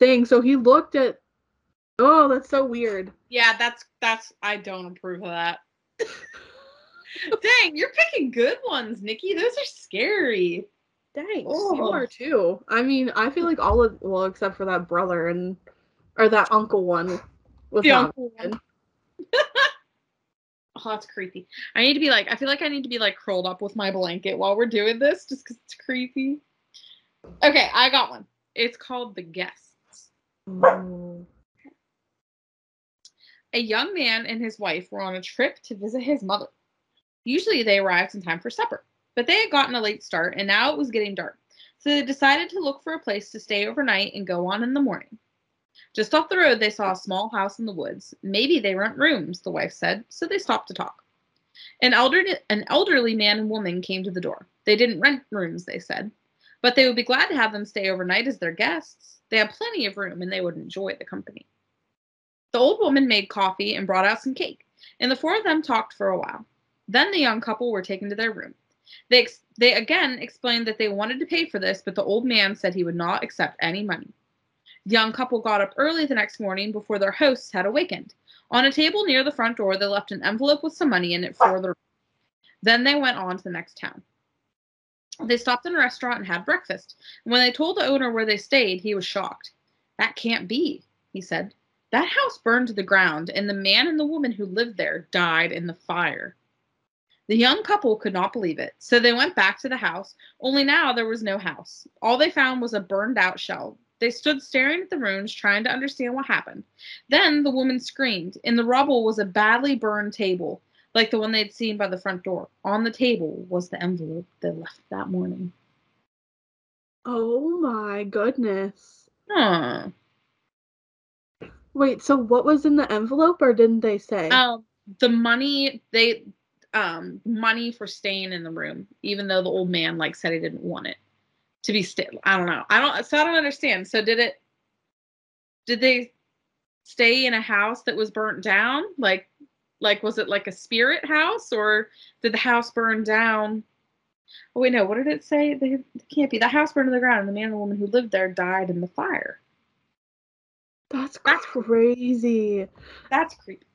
[SPEAKER 1] thing. So he looked at Oh, that's so weird.
[SPEAKER 3] Yeah, that's that's I don't approve of that. Dang, you're picking good ones, Nikki. Those are scary.
[SPEAKER 1] Thanks. You
[SPEAKER 3] Oh.
[SPEAKER 1] are too. I mean, I feel like all of well, except for that brother and or that uncle one was
[SPEAKER 3] The uncle one. Oh, that's creepy. I need to be like, I feel like I need to be like curled up with my blanket while we're doing this just because it's creepy. Okay, I got one. It's called The Guests.
[SPEAKER 1] Oh.
[SPEAKER 3] A young man and his wife were on a trip to visit his mother. Usually they arrived in time for supper, but they had gotten a late start and now it was getting dark. So they decided to look for a place to stay overnight and go on in the morning. Just off the road, they saw a small house in the woods. Maybe they rent rooms, the wife said, so they stopped to talk. An elderly, an elderly man and woman came to the door. They didn't rent rooms, they said, but they would be glad to have them stay overnight as their guests. They had plenty of room and they would enjoy the company. The old woman made coffee and brought out some cake, and the four of them talked for a while. Then the young couple were taken to their room. They, ex- they again explained that they wanted to pay for this, but the old man said he would not accept any money. The young couple got up early the next morning before their hosts had awakened. On a table near the front door, they left an envelope with some money in it for the. Then they went on to the next town. They stopped in a restaurant and had breakfast. When they told the owner where they stayed, he was shocked. That can't be, he said. That house burned to the ground, and the man and the woman who lived there died in the fire. The young couple could not believe it, so they went back to the house, only now there was no house. All they found was a burned out shell. They stood staring at the ruins, trying to understand what happened. Then the woman screamed. In the rubble was a badly burned table, like the one they'd seen by the front door. On the table was the envelope they left that morning.
[SPEAKER 1] Oh my goodness.
[SPEAKER 3] Huh.
[SPEAKER 1] Wait, so what was in the envelope or didn't they say?
[SPEAKER 3] Um, the money they um money for staying in the room, even though the old man like said he didn't want it to be still. I don't know. I don't. So I don't understand. So did it? Did they stay in a house that was burnt down? Like, like was it like a spirit house, or did the house burn down? Oh wait, no. What did it say? They, it can't be. The house burned to the ground, and the man and the woman who lived there died in the fire.
[SPEAKER 1] That's
[SPEAKER 3] that's-
[SPEAKER 1] crazy.
[SPEAKER 3] That's creepy.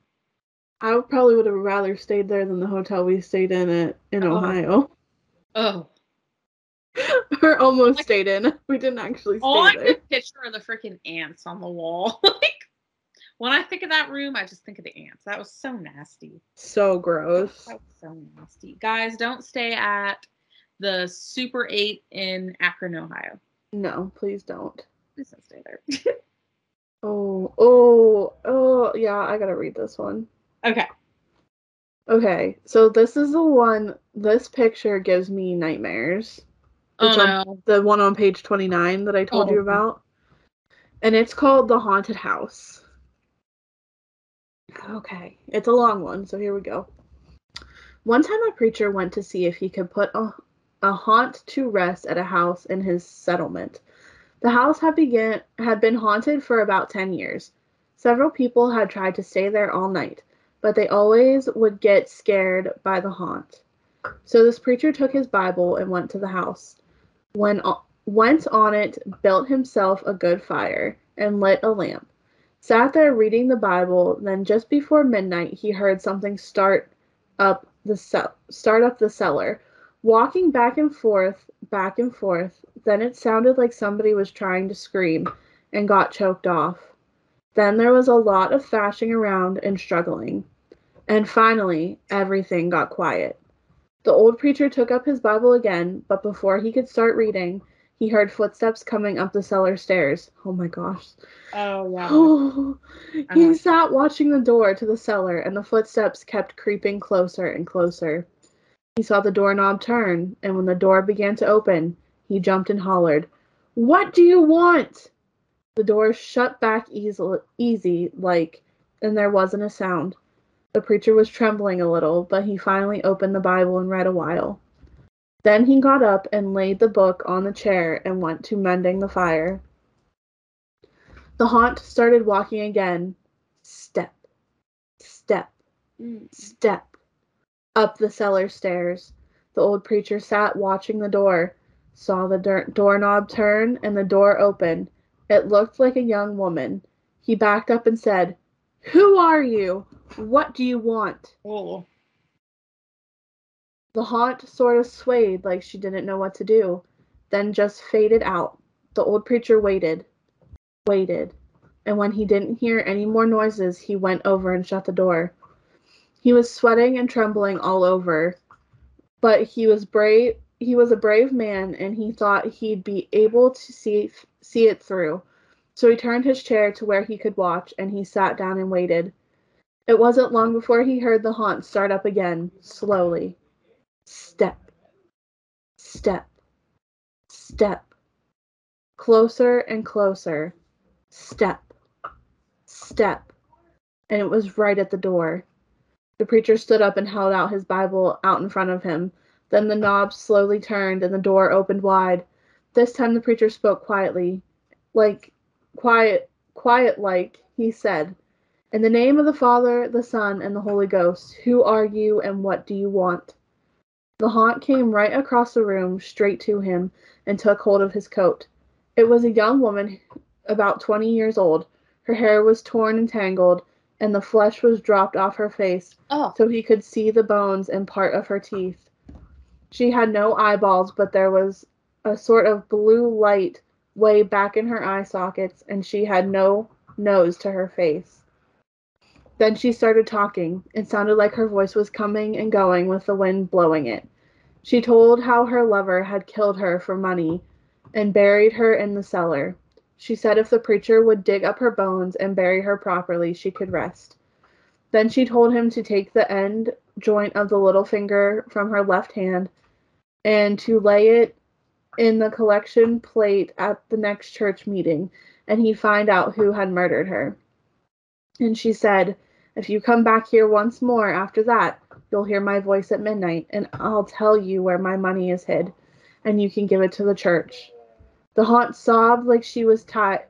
[SPEAKER 1] I probably would have rather stayed there than the hotel we stayed in at in
[SPEAKER 3] Oh.
[SPEAKER 1] Ohio.
[SPEAKER 3] Oh.
[SPEAKER 1] or almost
[SPEAKER 3] Like-
[SPEAKER 1] stayed in. We didn't actually stay
[SPEAKER 3] All I
[SPEAKER 1] there.
[SPEAKER 3] could picture are the freaking ants on the wall. like when I think of that room, I just think of the ants. That was so nasty.
[SPEAKER 1] So gross.
[SPEAKER 3] That was so nasty. Guys, don't stay at the Super 8 in Akron, Ohio.
[SPEAKER 1] No, please don't.
[SPEAKER 3] Please don't stay there.
[SPEAKER 1] Oh, oh, oh, yeah, I gotta read this one.
[SPEAKER 3] Okay.
[SPEAKER 1] Okay, so this is the one, this picture gives me nightmares.
[SPEAKER 3] Oh
[SPEAKER 1] It's on-
[SPEAKER 3] no.
[SPEAKER 1] The one on page 29 that I told you
[SPEAKER 3] Oh.
[SPEAKER 1] about. And it's called The Haunted House. Okay, it's a long one, so here we go. One time a preacher went to see if he could put a a haunt to rest at a house in his settlement. The house had began had been haunted for about 10 years. Several people had tried to stay there all night, but they always would get scared by the haunt. So this preacher took his Bible and went to the house. When went on it, built himself a good fire, and lit a lamp. Sat there reading the Bible, then just before midnight he heard something start up the cell start up the cellar. Walking back and forth, back and forth, then it sounded like somebody was trying to scream and got choked off. Then there was a lot of thrashing around and struggling. And finally, everything got quiet. The old preacher took up his Bible again, but before he could start reading, he heard footsteps coming up the cellar stairs. Oh my gosh.
[SPEAKER 3] Oh, yeah.
[SPEAKER 1] Oh, he
[SPEAKER 3] Uh-huh.
[SPEAKER 1] sat watching the door to the cellar, and the footsteps kept creeping closer and closer. He saw the doorknob turn, and when the door began to open, he jumped and hollered, What do you want? The door shut back easy, easy like, and there wasn't a sound. The preacher was trembling a little, but he finally opened the Bible and read a while. Then he got up and laid the book on the chair and went to mending the fire. The haunt started walking again. Step, step,
[SPEAKER 3] Mm.
[SPEAKER 1] step. Up the cellar stairs. The old preacher sat watching the door, saw the door- doorknob turn and the door open. It looked like a young woman. He backed up and said, Who are you? What do you want?
[SPEAKER 3] Oh.
[SPEAKER 1] The haunt sort of swayed like she didn't know what to do, then just faded out. The old preacher waited, waited, and when he didn't hear any more noises, he went over and shut the door. He was sweating and trembling all over, but he was brave. He was a brave man, and he thought he'd be able to see see it through. So he turned his chair to where he could watch, and he sat down and waited. It wasn't long before he heard the haunt start up again, slowly. Step, step, step. Closer and closer. Step, step. And it was right at the door. The preacher stood up and held out his Bible out in front of him. Then the knob slowly turned and the door opened wide. This time the preacher spoke quietly, like quiet, quiet like, he said, In the name of the Father, the Son, and the Holy Ghost, who are you and what do you want? The haunt came right across the room, straight to him, and took hold of his coat. It was a young woman, about twenty years old. Her hair was torn and tangled, and the flesh was dropped off her face,
[SPEAKER 2] Oh,
[SPEAKER 1] so he could see the bones and part of her teeth. She had no eyeballs, but there was a sort of blue light way back in her eye sockets, and she had no nose to her face. Then she started talking. It sounded like her voice was coming and going with the wind blowing it. She told how her lover had killed her for money and buried her in the cellar. She said if the preacher would dig up her bones and bury her properly, she could rest. Then she told him to take the end joint of the little finger from her left hand and to lay it in the collection plate at the next church meeting, and he'd find out who had murdered her. And she said, If you come back here once more after that, you'll hear my voice at midnight, and I'll tell you where my money is hid, and you can give it to the church. The haunt sobbed like she was tied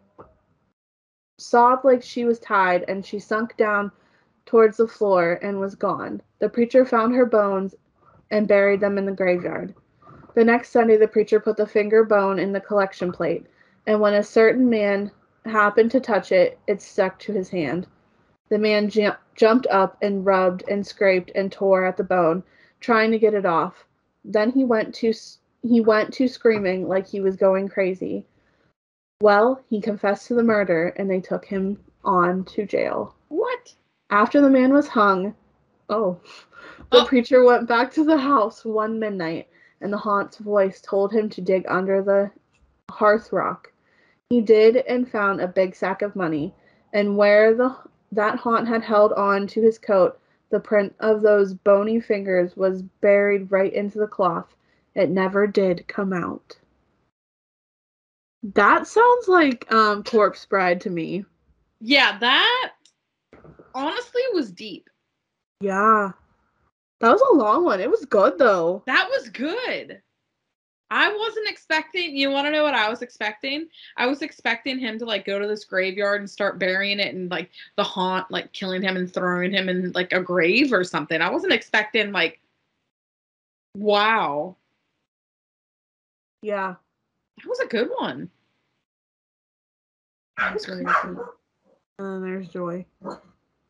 [SPEAKER 1] sobbed like she was tied, and she sunk down towards the floor and was gone. The preacher found her bones and buried them in the graveyard. The next Sunday, the preacher put the finger bone in the collection plate, and when a certain man happened to touch it, it stuck to his hand. The man ju- jumped up and rubbed and scraped and tore at the bone, trying to get it off. Then he went to he went to screaming like he was going crazy. Well, he confessed to the murder, and they took him on to jail.
[SPEAKER 3] What?
[SPEAKER 1] After the man was hung, oh, the
[SPEAKER 3] Oh.
[SPEAKER 1] preacher went back to the house one midnight, and the haunt's voice told him to dig under the hearth rock. He did and found a big sack of money, and where the that haunt had held on to his coat, the print of those bony fingers was buried right into the cloth. It never did come out. That sounds like um Corpse Bride to me.
[SPEAKER 3] Yeah, that honestly was deep.
[SPEAKER 1] Yeah. That was a long one. It was good though.
[SPEAKER 3] That was good. I wasn't expecting. You want to know what I was expecting? I was expecting him to like go to this graveyard and start burying it, and like the haunt, like killing him and throwing him in like a grave or something. I wasn't expecting like, wow,
[SPEAKER 1] Yeah.
[SPEAKER 3] that was a good one. That was
[SPEAKER 1] cool. And then there's Joy.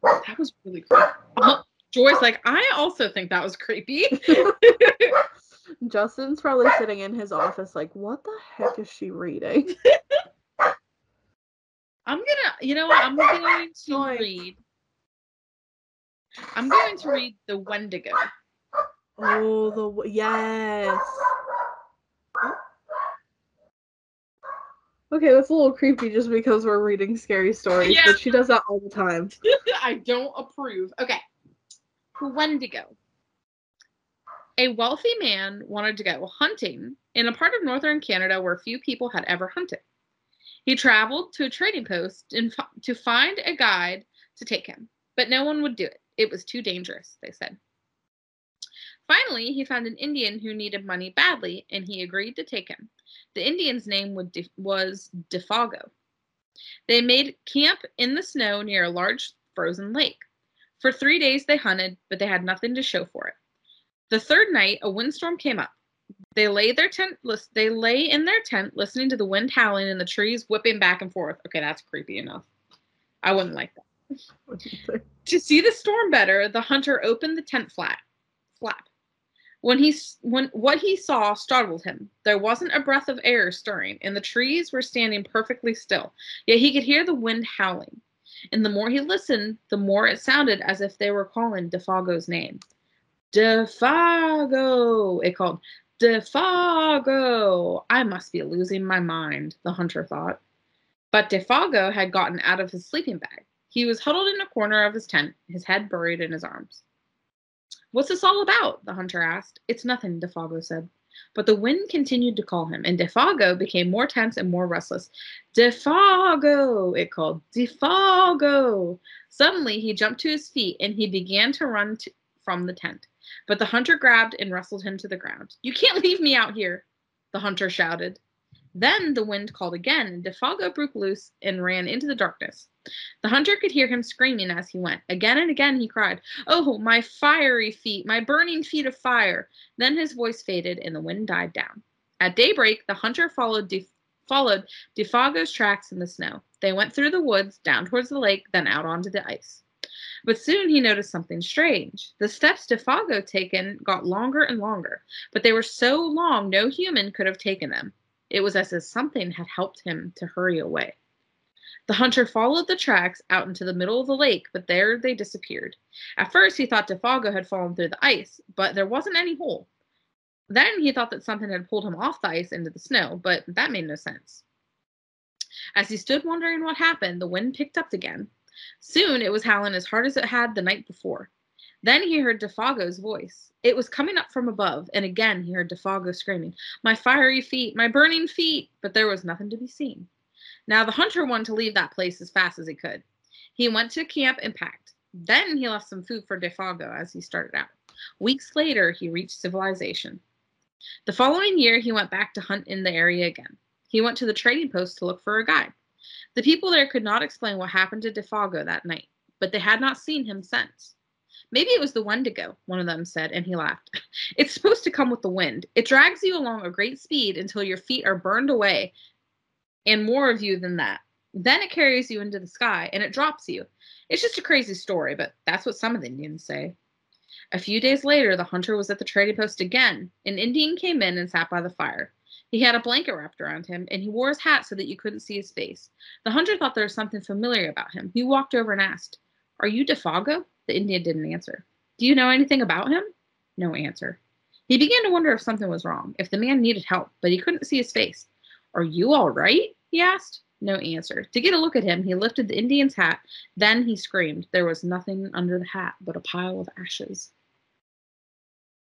[SPEAKER 3] That was really creepy. Uh, Joy's like, I also think that was creepy.
[SPEAKER 1] Justin's probably sitting in his office like, what the heck is she reading?
[SPEAKER 3] I'm gonna, you know what? I'm going to read. I'm going to read the Wendigo.
[SPEAKER 1] Oh, the yes. Okay, that's a little creepy just because we're reading scary stories,
[SPEAKER 3] Yeah.
[SPEAKER 1] but she does that all the time.
[SPEAKER 3] I don't approve. Okay. Wendigo. A wealthy man wanted to go hunting in a part of northern Canada where few people had ever hunted. He traveled to a trading post to find a guide to take him, but no one would do it. It was too dangerous, they said. Finally, he found an Indian who needed money badly, and he agreed to take him. The Indian's name was Defago. They made camp in the snow near a large frozen lake. For three days they hunted, but they had nothing to show for it. The third night, a windstorm came up. They lay their tent. They lay in their tent, listening to the wind howling and the trees whipping back and forth. Okay, that's creepy enough. I wouldn't like that.
[SPEAKER 1] What'd you say?
[SPEAKER 3] To see the storm better, the hunter opened the tent flat, flap. When he when what he saw startled him. There wasn't a breath of air stirring, and the trees were standing perfectly still. Yet he could hear the wind howling. And the more he listened, the more it sounded as if they were calling Defago's name. Defago, it called. Defago. I must be losing my mind, the hunter thought. But Defago had gotten out of his sleeping bag. He was huddled in a corner of his tent, his head buried in his arms. What's this all about? the hunter asked. It's nothing, Defago said. But the wind continued to call him, and Defago became more tense and more restless. Defago, it called. Defago. Suddenly, he jumped to his feet and he began to run from the tent. But the hunter grabbed and wrestled him to the ground. You can't leave me out here, the hunter shouted. Then the wind called again, and Defago broke loose and ran into the darkness. The hunter could hear him screaming as he went. Again and again he cried, Oh, my fiery feet, my burning feet of fire. Then his voice faded and the wind died down. At daybreak, the hunter followed, De- followed Defago's tracks in the snow. They went through the woods, down towards the lake, then out onto the ice. But soon he noticed something strange. The steps Defago taken got longer and longer, but they were so long no human could have taken them. It was as if something had helped him to hurry away. The hunter followed the tracks out into the middle of the lake, but there they disappeared. At first, he thought Defago had fallen through the ice, but there wasn't any hole. Then he thought that something had pulled him off the ice into the snow, but that made no sense. As he stood wondering what happened, the wind picked up again. Soon it was howling as hard as it had the night before. Then he heard Defago's voice. It was coming up from above, and again he heard Defago screaming, My fiery feet, my burning feet! But there was nothing to be seen. Now the hunter wanted to leave that place as fast as he could. He went to camp and packed. Then he left some food for Defago as he started out. Weeks later, he reached civilization. The following year, he went back to hunt in the area again. He went to the trading post to look for a guide. The people there could not explain what happened to Defago that night, but they had not seen him since. Maybe it was the Wendigo, one of them said, and he laughed. It's supposed to come with the wind. It drags you along a great speed until your feet are burned away, and more of you than that. Then it carries you into the sky and it drops you. It's just a crazy story, but that's what some of the Indians say. A few days later, the hunter was at the trading post again. An Indian came in and sat by the fire. He had a blanket wrapped around him, and he wore his hat so that you couldn't see his face. The hunter thought there was something familiar about him. He walked over and asked, Are you Defago? The Indian didn't answer. Do you know anything about him? No answer. He began to wonder if something was wrong, if the man needed help, but he couldn't see his face. Are you all right? he asked. No answer. To get a look at him, he lifted the Indian's hat. Then he screamed. There was nothing under the hat but a pile of ashes.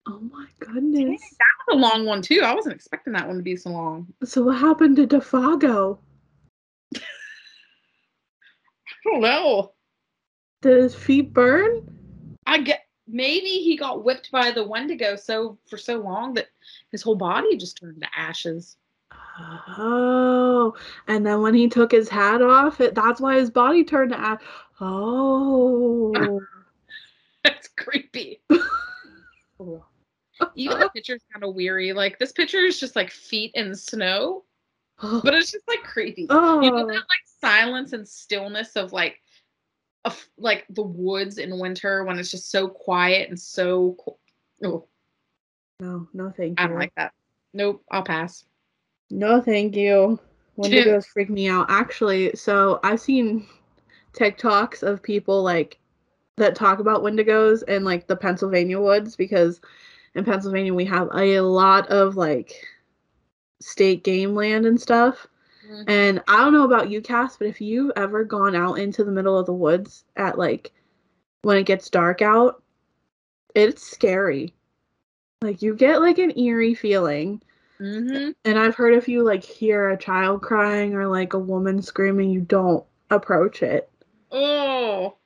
[SPEAKER 1] Oh my goodness.
[SPEAKER 3] That was a long one, too. I wasn't expecting that one to be so long.
[SPEAKER 1] So what happened to Defago?
[SPEAKER 3] I don't know.
[SPEAKER 1] Did his feet burn?
[SPEAKER 3] I get. maybe he got whipped by the Wendigo so for so long that his whole body just turned to ashes.
[SPEAKER 1] Oh, and then when he took his hat off, it, that's why his body turned to ash. Oh,
[SPEAKER 3] That's creepy. Even the picture's kind of weary. Like this picture is just like feet in snow, but it's just like creepy.
[SPEAKER 1] oh,
[SPEAKER 3] You know oh. that like silence and stillness of like of like the woods in winter when it's just so quiet and so cool. Oh,
[SPEAKER 1] no, no, thank you.
[SPEAKER 3] I don't like that. Nope, I'll pass.
[SPEAKER 1] No, thank you. Wendigos freak me out. Actually, so I've seen TikToks of people like that talk about Wendigos and like the Pennsylvania woods because in Pennsylvania we have a lot of like state game land and stuff.
[SPEAKER 3] Mhm.
[SPEAKER 1] And I don't know about you, Cass, but if you've ever gone out into the middle of the woods at like when it gets dark out, it's scary. Like you get like an eerie feeling.
[SPEAKER 3] Mm-hmm.
[SPEAKER 1] And I've heard if you like hear a child crying or like a woman screaming, you don't approach it.
[SPEAKER 3] Oh,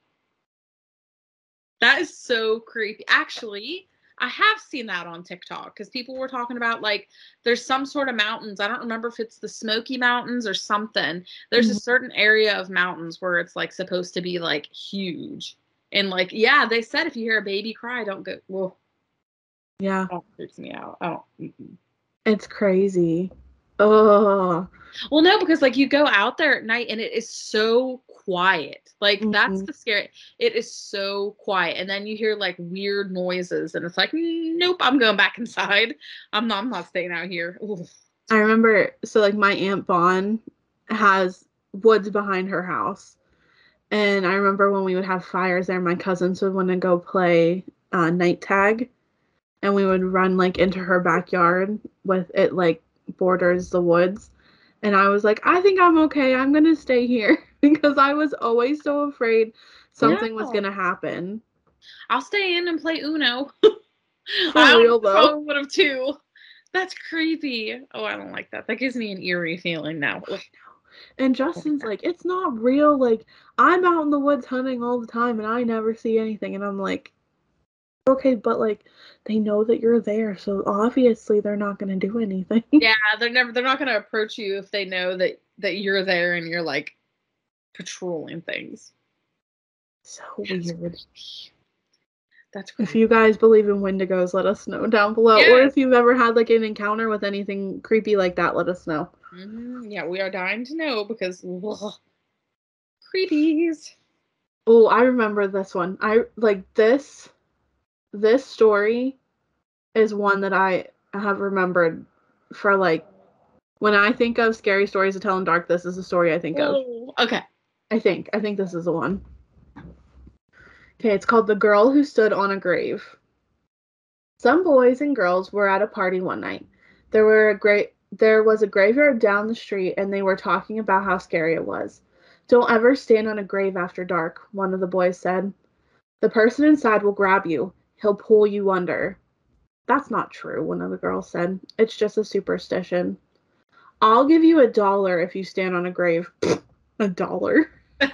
[SPEAKER 3] that is so creepy. Actually, I have seen that on TikTok because people were talking about like there's some sort of mountains. I don't remember if it's the Smoky Mountains or something. There's a
[SPEAKER 1] Mhm.
[SPEAKER 3] certain area of mountains where it's like supposed to be like huge. And like, yeah, they said if you hear a baby cry, don't go. Well,
[SPEAKER 1] Yeah,
[SPEAKER 3] that freaks me out. I don't. mm-mm.
[SPEAKER 1] it's crazy. Oh,
[SPEAKER 3] Well, no, because like you go out there at night and it is so quiet. Like that's
[SPEAKER 1] Mhm.
[SPEAKER 3] the scary. It is so quiet, and then you hear like weird noises, and it's like, nope, I'm going back inside. I'm not. I'm not staying out here. Oof.
[SPEAKER 1] I remember. So like my aunt Vaughn has woods behind her house, and I remember when we would have fires there, my cousins would want to go play uh, night tag, and we would run like into her backyard with it like borders the woods. And I was like, I think I'm okay. I'm gonna stay here because I was always so afraid something was gonna happen.
[SPEAKER 3] I'll stay in and play Uno.
[SPEAKER 1] For
[SPEAKER 3] I
[SPEAKER 1] real, though.
[SPEAKER 3] probably would have too. That's creepy. Oh, I don't like that. That gives me an eerie feeling now.
[SPEAKER 1] And Justin's like, it's not real. Like, I'm out in the woods hunting all the time and I never see anything. And I'm like, okay, but like, they know that you're there. So obviously they're not going to do anything.
[SPEAKER 3] Yeah, they're never. They're not going to approach you if they know that that you're there and you're like patrolling things.
[SPEAKER 1] so
[SPEAKER 3] That's
[SPEAKER 1] weird.
[SPEAKER 3] creepy. That's
[SPEAKER 1] If you guys believe in wendigos, let us know down below. Or if you've ever had like an encounter with anything creepy like that, let us know.
[SPEAKER 3] Mhm, Yeah, we are dying to know because ugh, creepies.
[SPEAKER 1] Oh, I remember this one. I like this this story is one that I have remembered for like when I think of scary stories to tell in dark, this is the story I think of.
[SPEAKER 3] Okay.
[SPEAKER 1] I think. I think this is the one. Okay, it's called The Girl Who Stood on a Grave. Some boys and girls were at a party one night. There were a great there was a graveyard down the street and they were talking about how scary it was. Don't ever stand on a grave after dark, one of the boys said. The person inside will grab you. He'll pull you under. That's not true, one of the girls said. It's just a superstition. I'll give you a dollar if you stand on a grave. a dollar?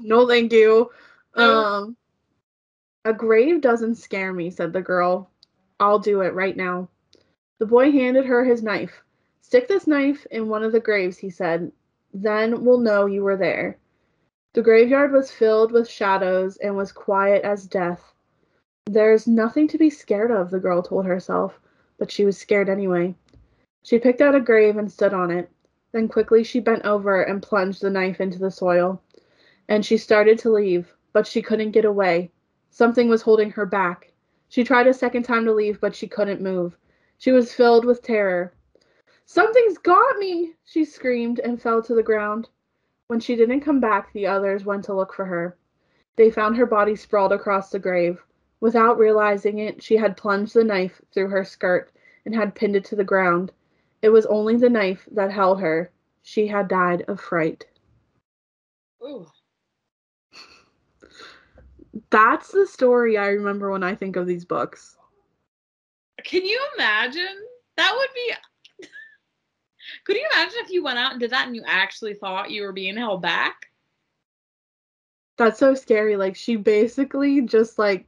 [SPEAKER 1] No, thank you. Um, a grave doesn't scare me, said the girl. I'll do it right now. The boy handed her his knife. Stick this knife in one of the graves, he said. Then we'll know you were there. The graveyard was filled with shadows and was quiet as death. There's nothing to be scared of, the girl told herself, but she was scared anyway. She picked out a grave and stood on it. Then quickly she bent over and plunged the knife into the soil and she started to leave, but she couldn't get away. Something was holding her back. She tried a second time to leave, but she couldn't move. She was filled with terror. Something's got me, she screamed and fell to the ground. When she didn't come back, the others went to look for her. They found her body sprawled across the grave. Without realizing it, she had plunged the knife through her skirt and had pinned it to the ground. It was only the knife that held her. She had died of fright.
[SPEAKER 3] Ooh.
[SPEAKER 1] That's the story I remember when I think of these books.
[SPEAKER 3] Can you imagine? That would be. Could you imagine if you went out and did that and you actually thought you were being held back?
[SPEAKER 1] That's so scary. Like she basically just like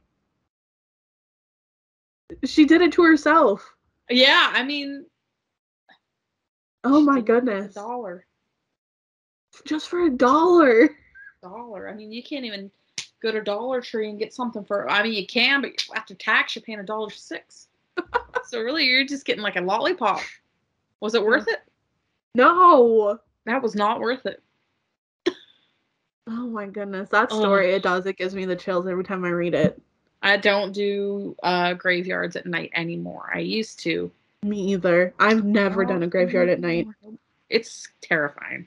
[SPEAKER 1] She did it to herself.
[SPEAKER 3] Yeah, I mean,
[SPEAKER 1] Oh my goodness.
[SPEAKER 3] dollar,
[SPEAKER 1] Just for a dollar.
[SPEAKER 3] dollar. I mean, you can't even go to Dollar Tree and get something for. I mean, you can, but after tax, you're paying a dollar six. so really, you're just getting like a lollipop. Was it worth it?
[SPEAKER 1] No.
[SPEAKER 3] That was not worth it.
[SPEAKER 1] Oh my goodness. That story, it does. It gives me the chills every time I read it.
[SPEAKER 3] I don't do uh, graveyards at night anymore. I used to.
[SPEAKER 1] Me either. I've never done a graveyard at night.
[SPEAKER 3] It's terrifying.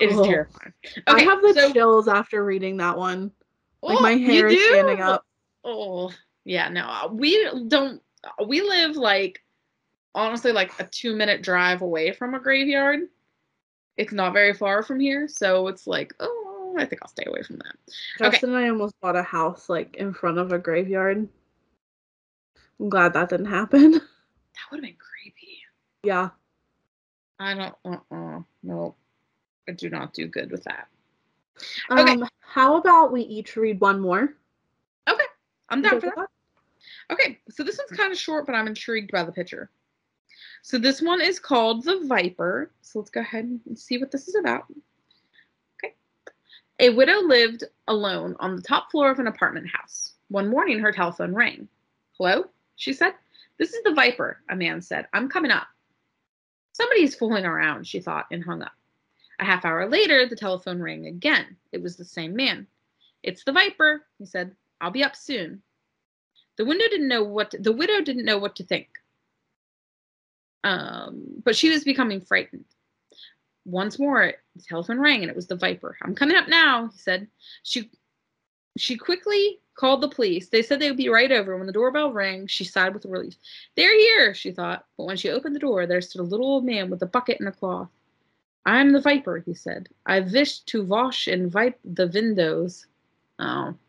[SPEAKER 3] It is
[SPEAKER 1] Oh.
[SPEAKER 3] terrifying.
[SPEAKER 1] I have the
[SPEAKER 3] so-
[SPEAKER 1] chills after reading that one. Like
[SPEAKER 3] Oh,
[SPEAKER 1] my hair is
[SPEAKER 3] do?
[SPEAKER 1] standing up.
[SPEAKER 3] Oh, yeah, no. uh, We don't we live like honestly like a 2 minute drive away from a graveyard. It's not very far from here, so it's like, oh, I think I'll stay away from that. Okay.
[SPEAKER 1] Justin and I almost bought a house like in front of a graveyard. I'm glad that didn't happen.
[SPEAKER 3] That would have been creepy.
[SPEAKER 1] yeah.
[SPEAKER 3] I don't uh-uh. No. I do not do good with that.
[SPEAKER 1] Um how about we each read one more?
[SPEAKER 3] Okay,
[SPEAKER 1] I'm
[SPEAKER 3] down for that. Okay, so this one's kind of short, but I'm intrigued by the picture. So this one is called The Viper. So let's go ahead and see what this is about. A widow lived alone on the top floor of an apartment house. One morning, her telephone rang. Hello? She said. This is The Viper, a man said. I'm coming up. Somebody's fooling around, she thought, and hung up. A half hour later, the telephone rang again. It was the same man. It's the Viper, he said. I'll be up soon. The window didn't know what to, the widow didn't know what to think. Um, but she was becoming frightened. Once more, the telephone rang and it was the Viper. I'm coming up now, he said. She she quickly called the police. They said they would be right over. When the doorbell rang, she sighed with relief. They're here, she thought. But when she opened the door, there stood a little old man with a bucket and a cloth. I'm the Viper, he said. I wish to wash and wipe the windows. Oh.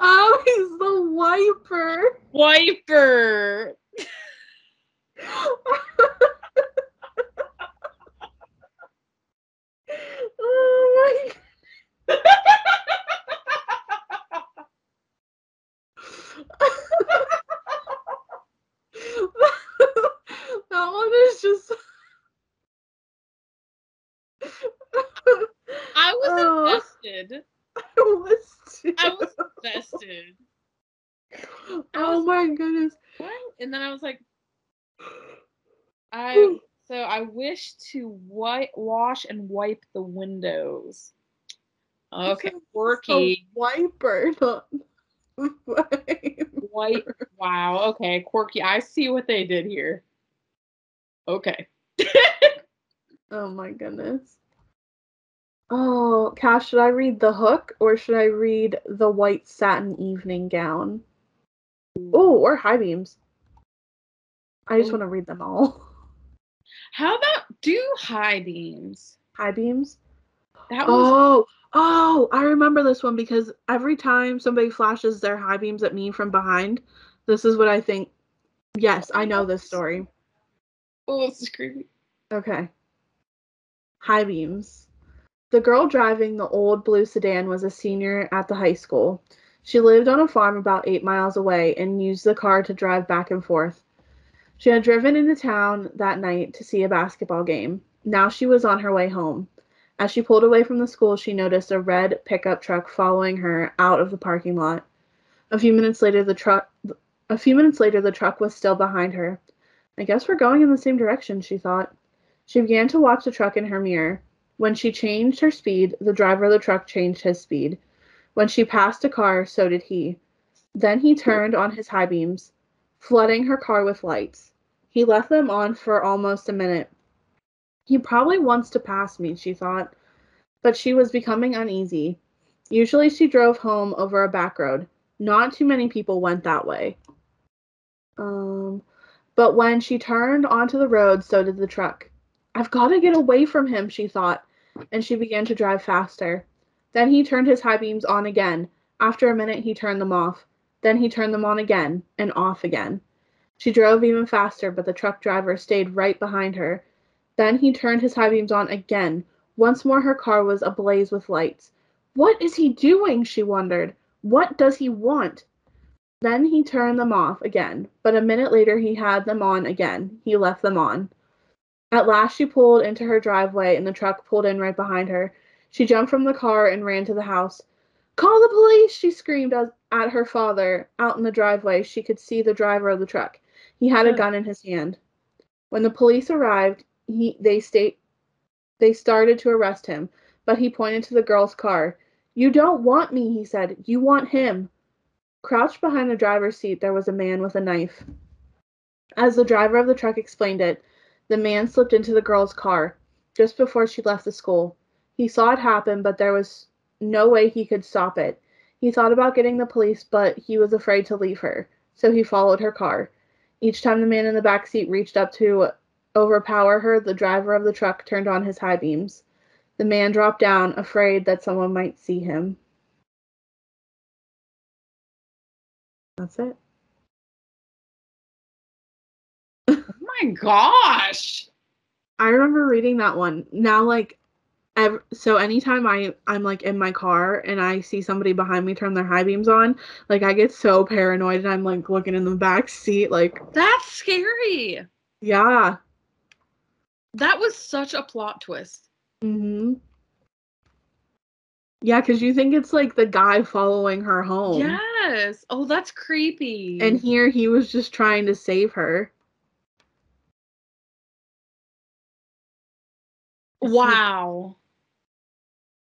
[SPEAKER 1] Oh, he's the wiper.
[SPEAKER 3] Wiper!
[SPEAKER 1] oh my that one is just
[SPEAKER 3] I was
[SPEAKER 1] Oh.
[SPEAKER 3] invested.
[SPEAKER 1] I was too.
[SPEAKER 3] I was invested.
[SPEAKER 1] oh my goodness.
[SPEAKER 3] What? And then I was like, I so I wish to white wash and wipe the windows. Okay, quirky.
[SPEAKER 1] wiper, not wipe.
[SPEAKER 3] White. Wow. Okay, quirky. I see what they did here. Okay.
[SPEAKER 1] Oh my goodness. Oh, Cass, should I read The Hook or should I read The White Satin Evening Gown? Oh, or High Beams. I just want to read them all.
[SPEAKER 3] How about do high beams?
[SPEAKER 1] High Beams?
[SPEAKER 3] That was
[SPEAKER 1] Oh, oh, I remember this one because every time somebody flashes their high beams at me from behind, this is what I think. Yes, I know this story.
[SPEAKER 3] oh, this is creepy.
[SPEAKER 1] Okay. High beams. The girl driving the old blue sedan was a senior at the high school. She lived on a farm about eight miles away and used the car to drive back and forth. She had driven into town that night to see a basketball game. Now she was on her way home. As she pulled away from the school, she noticed a red pickup truck following her out of the parking lot. A few minutes later, the truck a few minutes later the truck was still behind her. I guess we're going in the same direction, she thought. She began to watch the truck in her mirror. When she changed her speed, the driver of the truck changed his speed. When she passed a car, so did he. Then he turned on his high beams, flooding her car with lights. He left them on for almost a minute. He probably wants to pass me, she thought, but she was becoming uneasy. Usually she drove home over a back road. Not too many people went that way. Um, but when she turned onto the road, so did the truck. I've got to get away from him, she thought, and she began to drive faster. Then he turned his high beams on again. After a minute, he turned them off. Then he turned them on again and off again. She drove even faster, but the truck driver stayed right behind her. Then he turned his high beams on again. Once more, her car was ablaze with lights. What is he doing? she wondered. What does he want? Then he turned them off again, but a minute later he had them on again. He left them on. At last she pulled into her driveway and the truck pulled in right behind her. She jumped from the car and ran to the house. Call the police! she screamed as, at her father. Out in the driveway, she could see the driver of the truck. He had a gun in his hand. When the police arrived, he they state they started to arrest him, but he pointed to the girl's car. You don't want me, he said. You want him. Crouched behind the driver's seat, there was a man with a knife. As the driver of the truck explained it, the man slipped into the girl's car just before she left the school. He saw it happen, but there was no way he could stop it. He thought about getting the police, but he was afraid to leave her, so he followed her car. Each time the man in the back seat reached up to overpower her, the driver of the truck turned on his high beams. The man dropped down, afraid that someone might see him. That's it.
[SPEAKER 3] Oh my gosh.
[SPEAKER 1] I remember reading that one. Now, like, ev- so anytime I I'm like in my car and I see somebody behind me turn their high beams on, like I get so paranoid and I'm like looking in the back seat, like,
[SPEAKER 3] That's scary.
[SPEAKER 1] yeah.
[SPEAKER 3] That was such a plot twist.
[SPEAKER 1] Mm-hmm. Yeah, because you think it's like the guy following her home.
[SPEAKER 3] Yes. Oh, that's creepy.
[SPEAKER 1] And here he was just trying to save her.
[SPEAKER 3] Wow.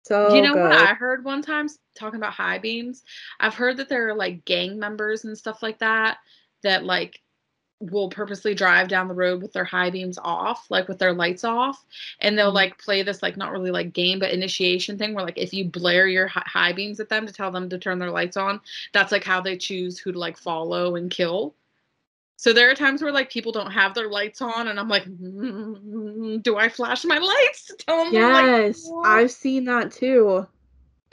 [SPEAKER 1] So
[SPEAKER 3] you know what. I heard one time talking about high beams? I've heard that there are like gang members and stuff like that that like will purposely drive down the road with their high beams off, like with their lights off, and they'll
[SPEAKER 1] Mhm.
[SPEAKER 3] like play this like not really like game but initiation thing where like if you blare your high beams at them to tell them to turn their lights on, that's like how they choose who to like follow and kill. So there are times where like people don't have their lights on, and I'm like, "Mm, do I flash my lights to tell them? I'm like,
[SPEAKER 1] Yes, I've seen that too.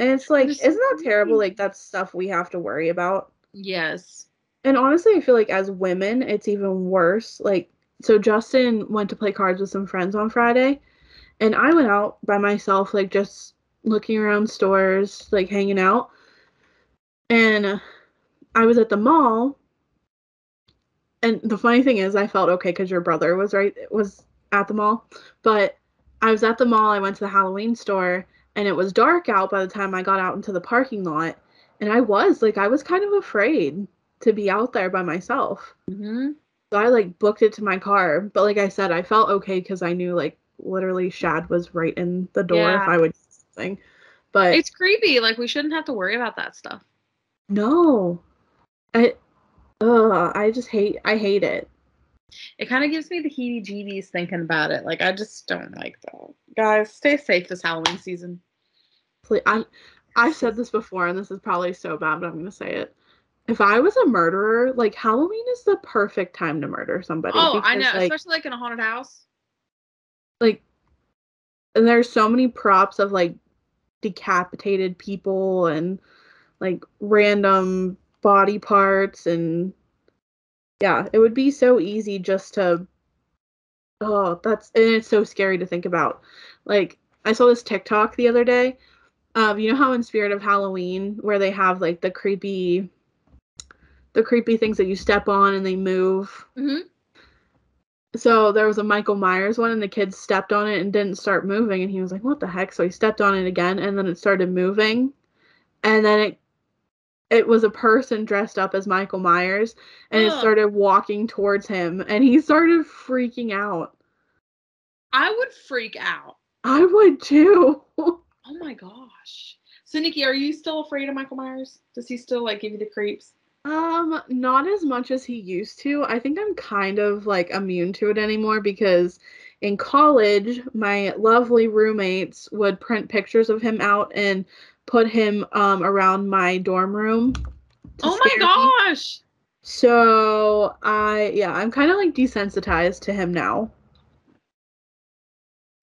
[SPEAKER 1] And it's like, isn't that terrible? Like that's stuff we have to worry about.
[SPEAKER 3] Yes.
[SPEAKER 1] And honestly, I feel like as women, it's even worse. Like, so Justin went to play cards with some friends on Friday, and I went out by myself, like just looking around stores, like hanging out. And I was at the mall. And the funny thing is, I felt okay because your brother was right, was at the mall. But I was at the mall, I went to the Halloween store, and it was dark out by the time I got out into the parking lot. And I was like, I was kind of afraid to be out there by myself.
[SPEAKER 3] hmm
[SPEAKER 1] So I like booked it to my car. But like I said, I felt okay because I knew like literally Shad was right in the door if I would do something. But
[SPEAKER 3] It's creepy. Like we shouldn't have to worry about that stuff.
[SPEAKER 1] no. I ugh, I just hate I hate it.
[SPEAKER 3] It kind of gives me the heebie-jeebies thinking about it. Like I just don't like that. Guys, stay safe this Halloween season.
[SPEAKER 1] Please, I'm I've said this before and this is probably so bad, but I'm gonna say it. If I was a murderer, like Halloween is the perfect time to murder somebody.
[SPEAKER 3] Oh, I know,
[SPEAKER 1] like,
[SPEAKER 3] especially like in a haunted house.
[SPEAKER 1] like and there's so many props of like decapitated people and like random body parts and yeah it would be so easy just to oh that's and it's so scary to think about. Like i saw this tiktok the other day um you know how in spirit of halloween where they have like the creepy the creepy things that you step on and they move?
[SPEAKER 3] Hmm
[SPEAKER 1] so there was a Michael Myers one, and the kid stepped on it and didn't start moving, and he was like, "What the heck?" So he stepped on it again, and then it started moving, and then it it was a person dressed up as Michael Myers, and it started walking towards him, and he started freaking out.
[SPEAKER 3] I would freak out.
[SPEAKER 1] I would too.
[SPEAKER 3] Oh my gosh. So Nikki, are you still afraid of Michael Myers? Does he still like give you the creeps?
[SPEAKER 1] Um, not as much as he used to. I think I'm kind of like immune to it anymore because in college, my lovely roommates would print pictures of him out and put him um around my dorm room.
[SPEAKER 3] Oh my
[SPEAKER 1] scare me.
[SPEAKER 3] gosh.
[SPEAKER 1] So I yeah, I'm kind of like desensitized to him now.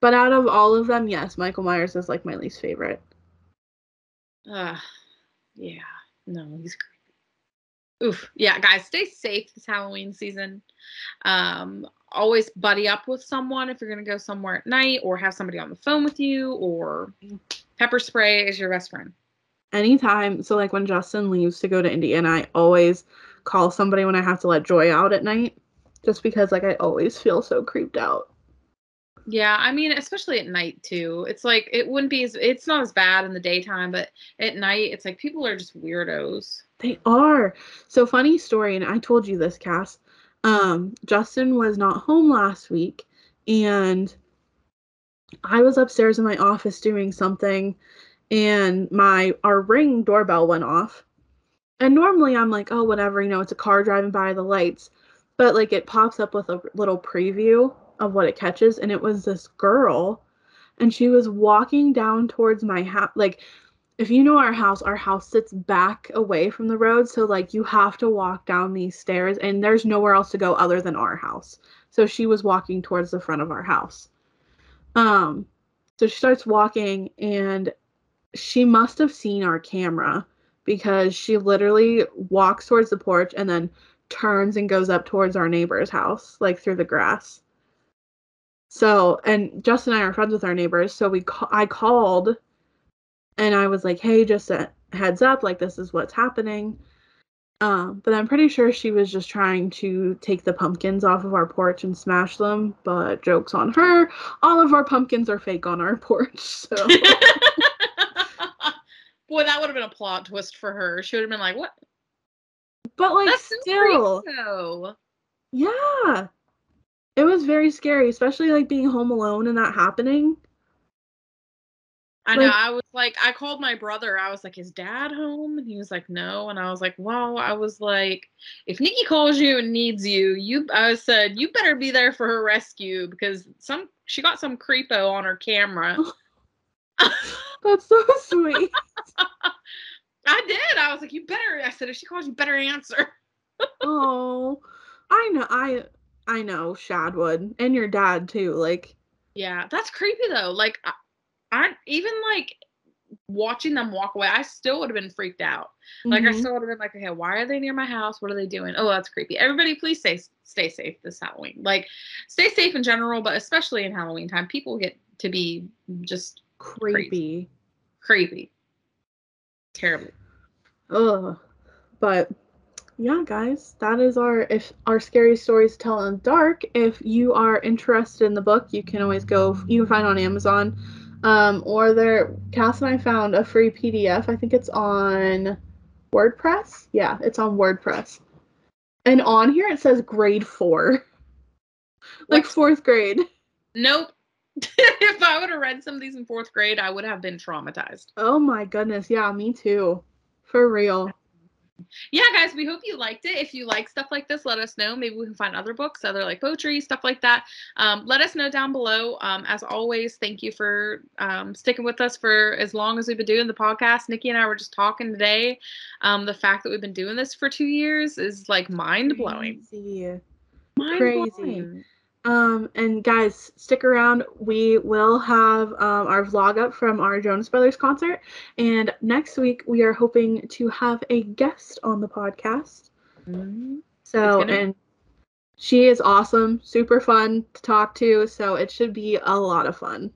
[SPEAKER 1] But out of all of them, yes, Michael Myers is like my least favorite.
[SPEAKER 3] Uh, yeah. No, he's creepy. Oof. Yeah, guys, stay safe this Halloween season. Um, always buddy up with someone if you're gonna go somewhere at night, or have somebody on the phone with you, or pepper spray is your best friend.
[SPEAKER 1] anytime so like when Justin leaves to go to Indiana, I always call somebody when I have to let Joy out at night. Just because like I always feel so creeped out.
[SPEAKER 3] Yeah, I mean, especially at night too. It's like it wouldn't be as it's not as bad in the daytime, but at night it's like people are just weirdos.
[SPEAKER 1] They are. So funny story, and I told you this, Cass. Um, Justin was not home last week, and I was upstairs in my office doing something, and my our ring doorbell went off. And normally I'm like, oh, whatever, you know, it's a car driving by the lights. But like it pops up with a little preview of what it catches, and it was this girl, and she was walking down towards my house. Like, if you know our house, our house sits back away from the road, so like you have to walk down these stairs, and there's nowhere else to go other than our house. So she was walking towards the front of our house. Um, so she starts walking, and she must have seen our camera because she literally walks towards the porch and then turns and goes up towards our neighbor's house, like through the grass. So, and Justin and I are friends with our neighbors, so we ca- I called and I was like, "Hey, just a heads up, like this is what's happening." Um, but I'm pretty sure she was just trying to take the pumpkins off of our porch and smash them. But jokes on her. All of our pumpkins are fake on our porch. So
[SPEAKER 3] Boy, that would have been a plot twist for her. She would have been like, "What?"
[SPEAKER 1] But like
[SPEAKER 3] That's
[SPEAKER 1] still, yeah. It was very scary, especially like being home alone and that happening.
[SPEAKER 3] I know. I was like, I called my brother. I was like, "Is Dad home?" And he was like, "No." And I was like, "Well," I was like, "If Nikki calls you and needs you, you," I said, "You better be there for her rescue because some she got some creepo on her camera."
[SPEAKER 1] That's so sweet.
[SPEAKER 3] I did. I was like, "You better." I said, "If she calls, you better answer."
[SPEAKER 1] oh, I know. I I know Shad would, and your dad too. Like,
[SPEAKER 3] Yeah, that's creepy though. Like, I, I even like watching them walk away. I still would have been freaked out. Like, I
[SPEAKER 1] mhm.
[SPEAKER 3] still would have been like, okay, why are they near my house? What are they doing? Oh, that's creepy. Everybody, please stay stay safe this Halloween. Like, stay safe in general, but especially in Halloween time, people get to be just
[SPEAKER 1] creepy.
[SPEAKER 3] creepy, terrible.
[SPEAKER 1] Ugh. But yeah, guys, that is our if our scary stories tell in the dark. If you are interested in the book, you can always go. You can find it on Amazon, um, or there. Cass and I found a free PDF. I think it's on WordPress. Yeah, it's on WordPress. And on here it says grade four, like
[SPEAKER 3] What?
[SPEAKER 1] fourth grade.
[SPEAKER 3] Nope. if I would have read some of these in fourth grade, I would have been traumatized.
[SPEAKER 1] Oh my goodness, yeah, me too, for real.
[SPEAKER 3] Yeah guys we hope you liked it. If you like stuff like this let us know. Maybe we can find other books other like poetry stuff like that. Um, let us know down below. Um, as always thank you for um, sticking with us for as long as we've been doing the podcast. Nikki and i were just talking today. Um, the fact that we've been doing this for two years is like mind-blowing.
[SPEAKER 1] Crazy.
[SPEAKER 3] mind-blowing
[SPEAKER 1] Um, and guys, stick around. We will have um, our vlog up from our Jonas Brothers concert. And next week, we are hoping to have a guest on the podcast.
[SPEAKER 3] Mhm.
[SPEAKER 1] So,
[SPEAKER 3] gonna-
[SPEAKER 1] and she is awesome, super fun to talk to. So, it should be a lot of fun.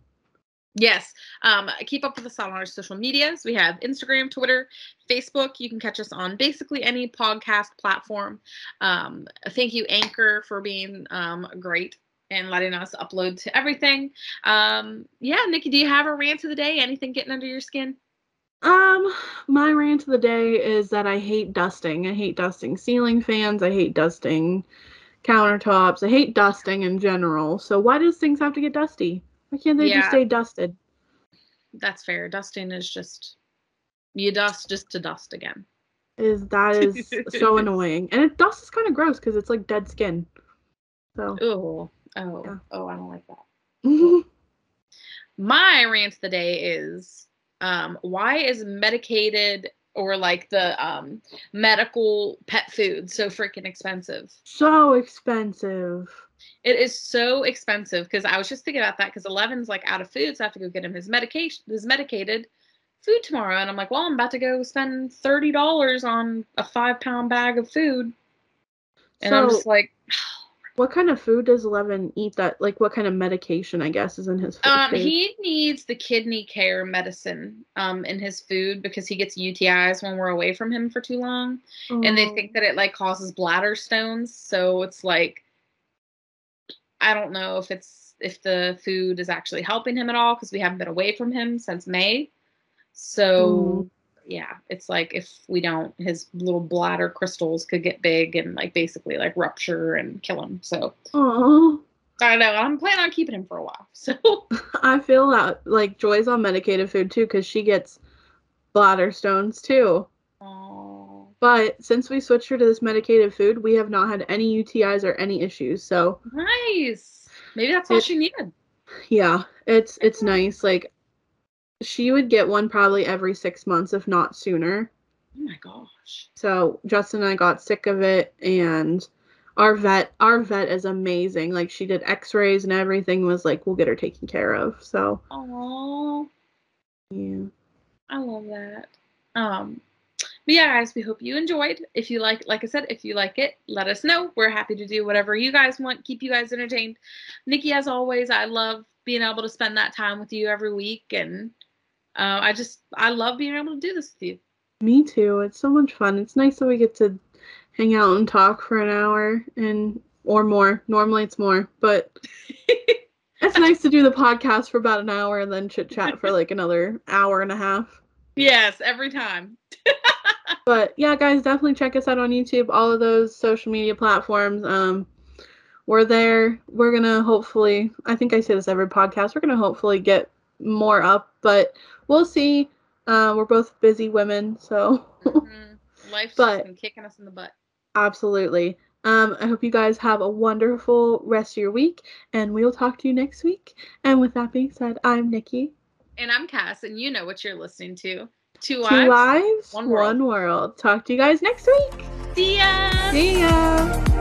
[SPEAKER 3] Yes. Um, keep up with us on our social medias. We have Instagram, Twitter, Facebook. You can catch us on basically any podcast platform. Um, thank you, Anchor, for being um, great and letting us upload to everything. Um, yeah, Nikki, do you have a rant of the day? Anything getting under your skin?
[SPEAKER 1] Um, my rant of the day is that I hate dusting. I hate dusting ceiling fans. I hate dusting countertops. I hate dusting in general. So, why does things have to get dusty? Why can't they
[SPEAKER 3] Yeah.
[SPEAKER 1] just stay dusted?
[SPEAKER 3] That's fair. Dusting is just you dust just to dust again.
[SPEAKER 1] is that is so annoying and it dust is kind of gross because it's like dead skin so
[SPEAKER 3] Oh, oh,
[SPEAKER 1] Yeah.
[SPEAKER 3] oh, I don't like that. my rant of the day is um, why is medicated or like the um, medical pet food so freaking expensive?
[SPEAKER 1] so expensive
[SPEAKER 3] It is so expensive because I was just thinking about that because Eleven's like out of food, so I have to go get him his medication, his medicated food tomorrow, and I'm like, well, I'm about to go spend thirty dollars on a five pound bag of food, and I'm just like,
[SPEAKER 1] What kind of food does Levin eat? That like what kind of medication I guess is in his food?
[SPEAKER 3] Um, he needs the kidney care medicine um in his food because he gets UTIs when we're away from him for too long, and they
[SPEAKER 1] Oh.
[SPEAKER 3] think that it like causes bladder stones. So it's like, I don't know if it's if the food is actually helping him at all because we haven't been away from him since May. So mm. yeah, it's like if we don't, his little bladder crystals could get big and like basically like rupture and kill him. So
[SPEAKER 1] Oh,
[SPEAKER 3] I don't know. I'm planning on keeping him for a while. So
[SPEAKER 1] I feel that like Joy's on medicated food too because she gets bladder stones too.
[SPEAKER 3] oh,
[SPEAKER 1] But since we switched her to this medicated food, we have not had any UTIs or any issues. So
[SPEAKER 3] nice. Maybe that's all she needed.
[SPEAKER 1] yeah, it's it's nice. Like she would get one probably every six months, if not sooner.
[SPEAKER 3] Oh my gosh.
[SPEAKER 1] So Justin and I got sick of it, and our vet, our vet is amazing. Like she did X-rays and everything was like, we'll get her taken care of. So
[SPEAKER 3] Oh,
[SPEAKER 1] yeah,
[SPEAKER 3] I love that. Um, but yeah, guys, we hope you enjoyed. If you like, like I said, if you like it, let us know. We're happy to do whatever you guys want. Keep you guys entertained. Nikki, as always, I love being able to spend that time with you every week, and uh, I just I love being able to do this with you.
[SPEAKER 1] me too. It's so much fun. It's nice that we get to hang out and talk for an hour and or more. Normally it's more, but it's nice to do the podcast for about an hour and then chit chat for like another hour and a half.
[SPEAKER 3] yes, every time.
[SPEAKER 1] But yeah, guys, definitely check us out on YouTube, all of those social media platforms. Um, we're there. We're gonna hopefully. I think I say this every podcast. We're gonna hopefully get more up, but we'll see. Uh, we're both busy women, so
[SPEAKER 3] Mhm. Life's
[SPEAKER 1] But-
[SPEAKER 3] just been kicking us in the butt.
[SPEAKER 1] absolutely. Um, I hope you guys have a wonderful rest of your week, and we'll talk to you next week. And with that being said, I'm Nikki.
[SPEAKER 3] And I'm Cass, and you know what you're listening to. Two
[SPEAKER 1] Two
[SPEAKER 3] Wives.
[SPEAKER 1] Wives,
[SPEAKER 3] one
[SPEAKER 1] one
[SPEAKER 3] world.
[SPEAKER 1] world. Talk to you guys next week.
[SPEAKER 3] See ya.
[SPEAKER 1] See ya.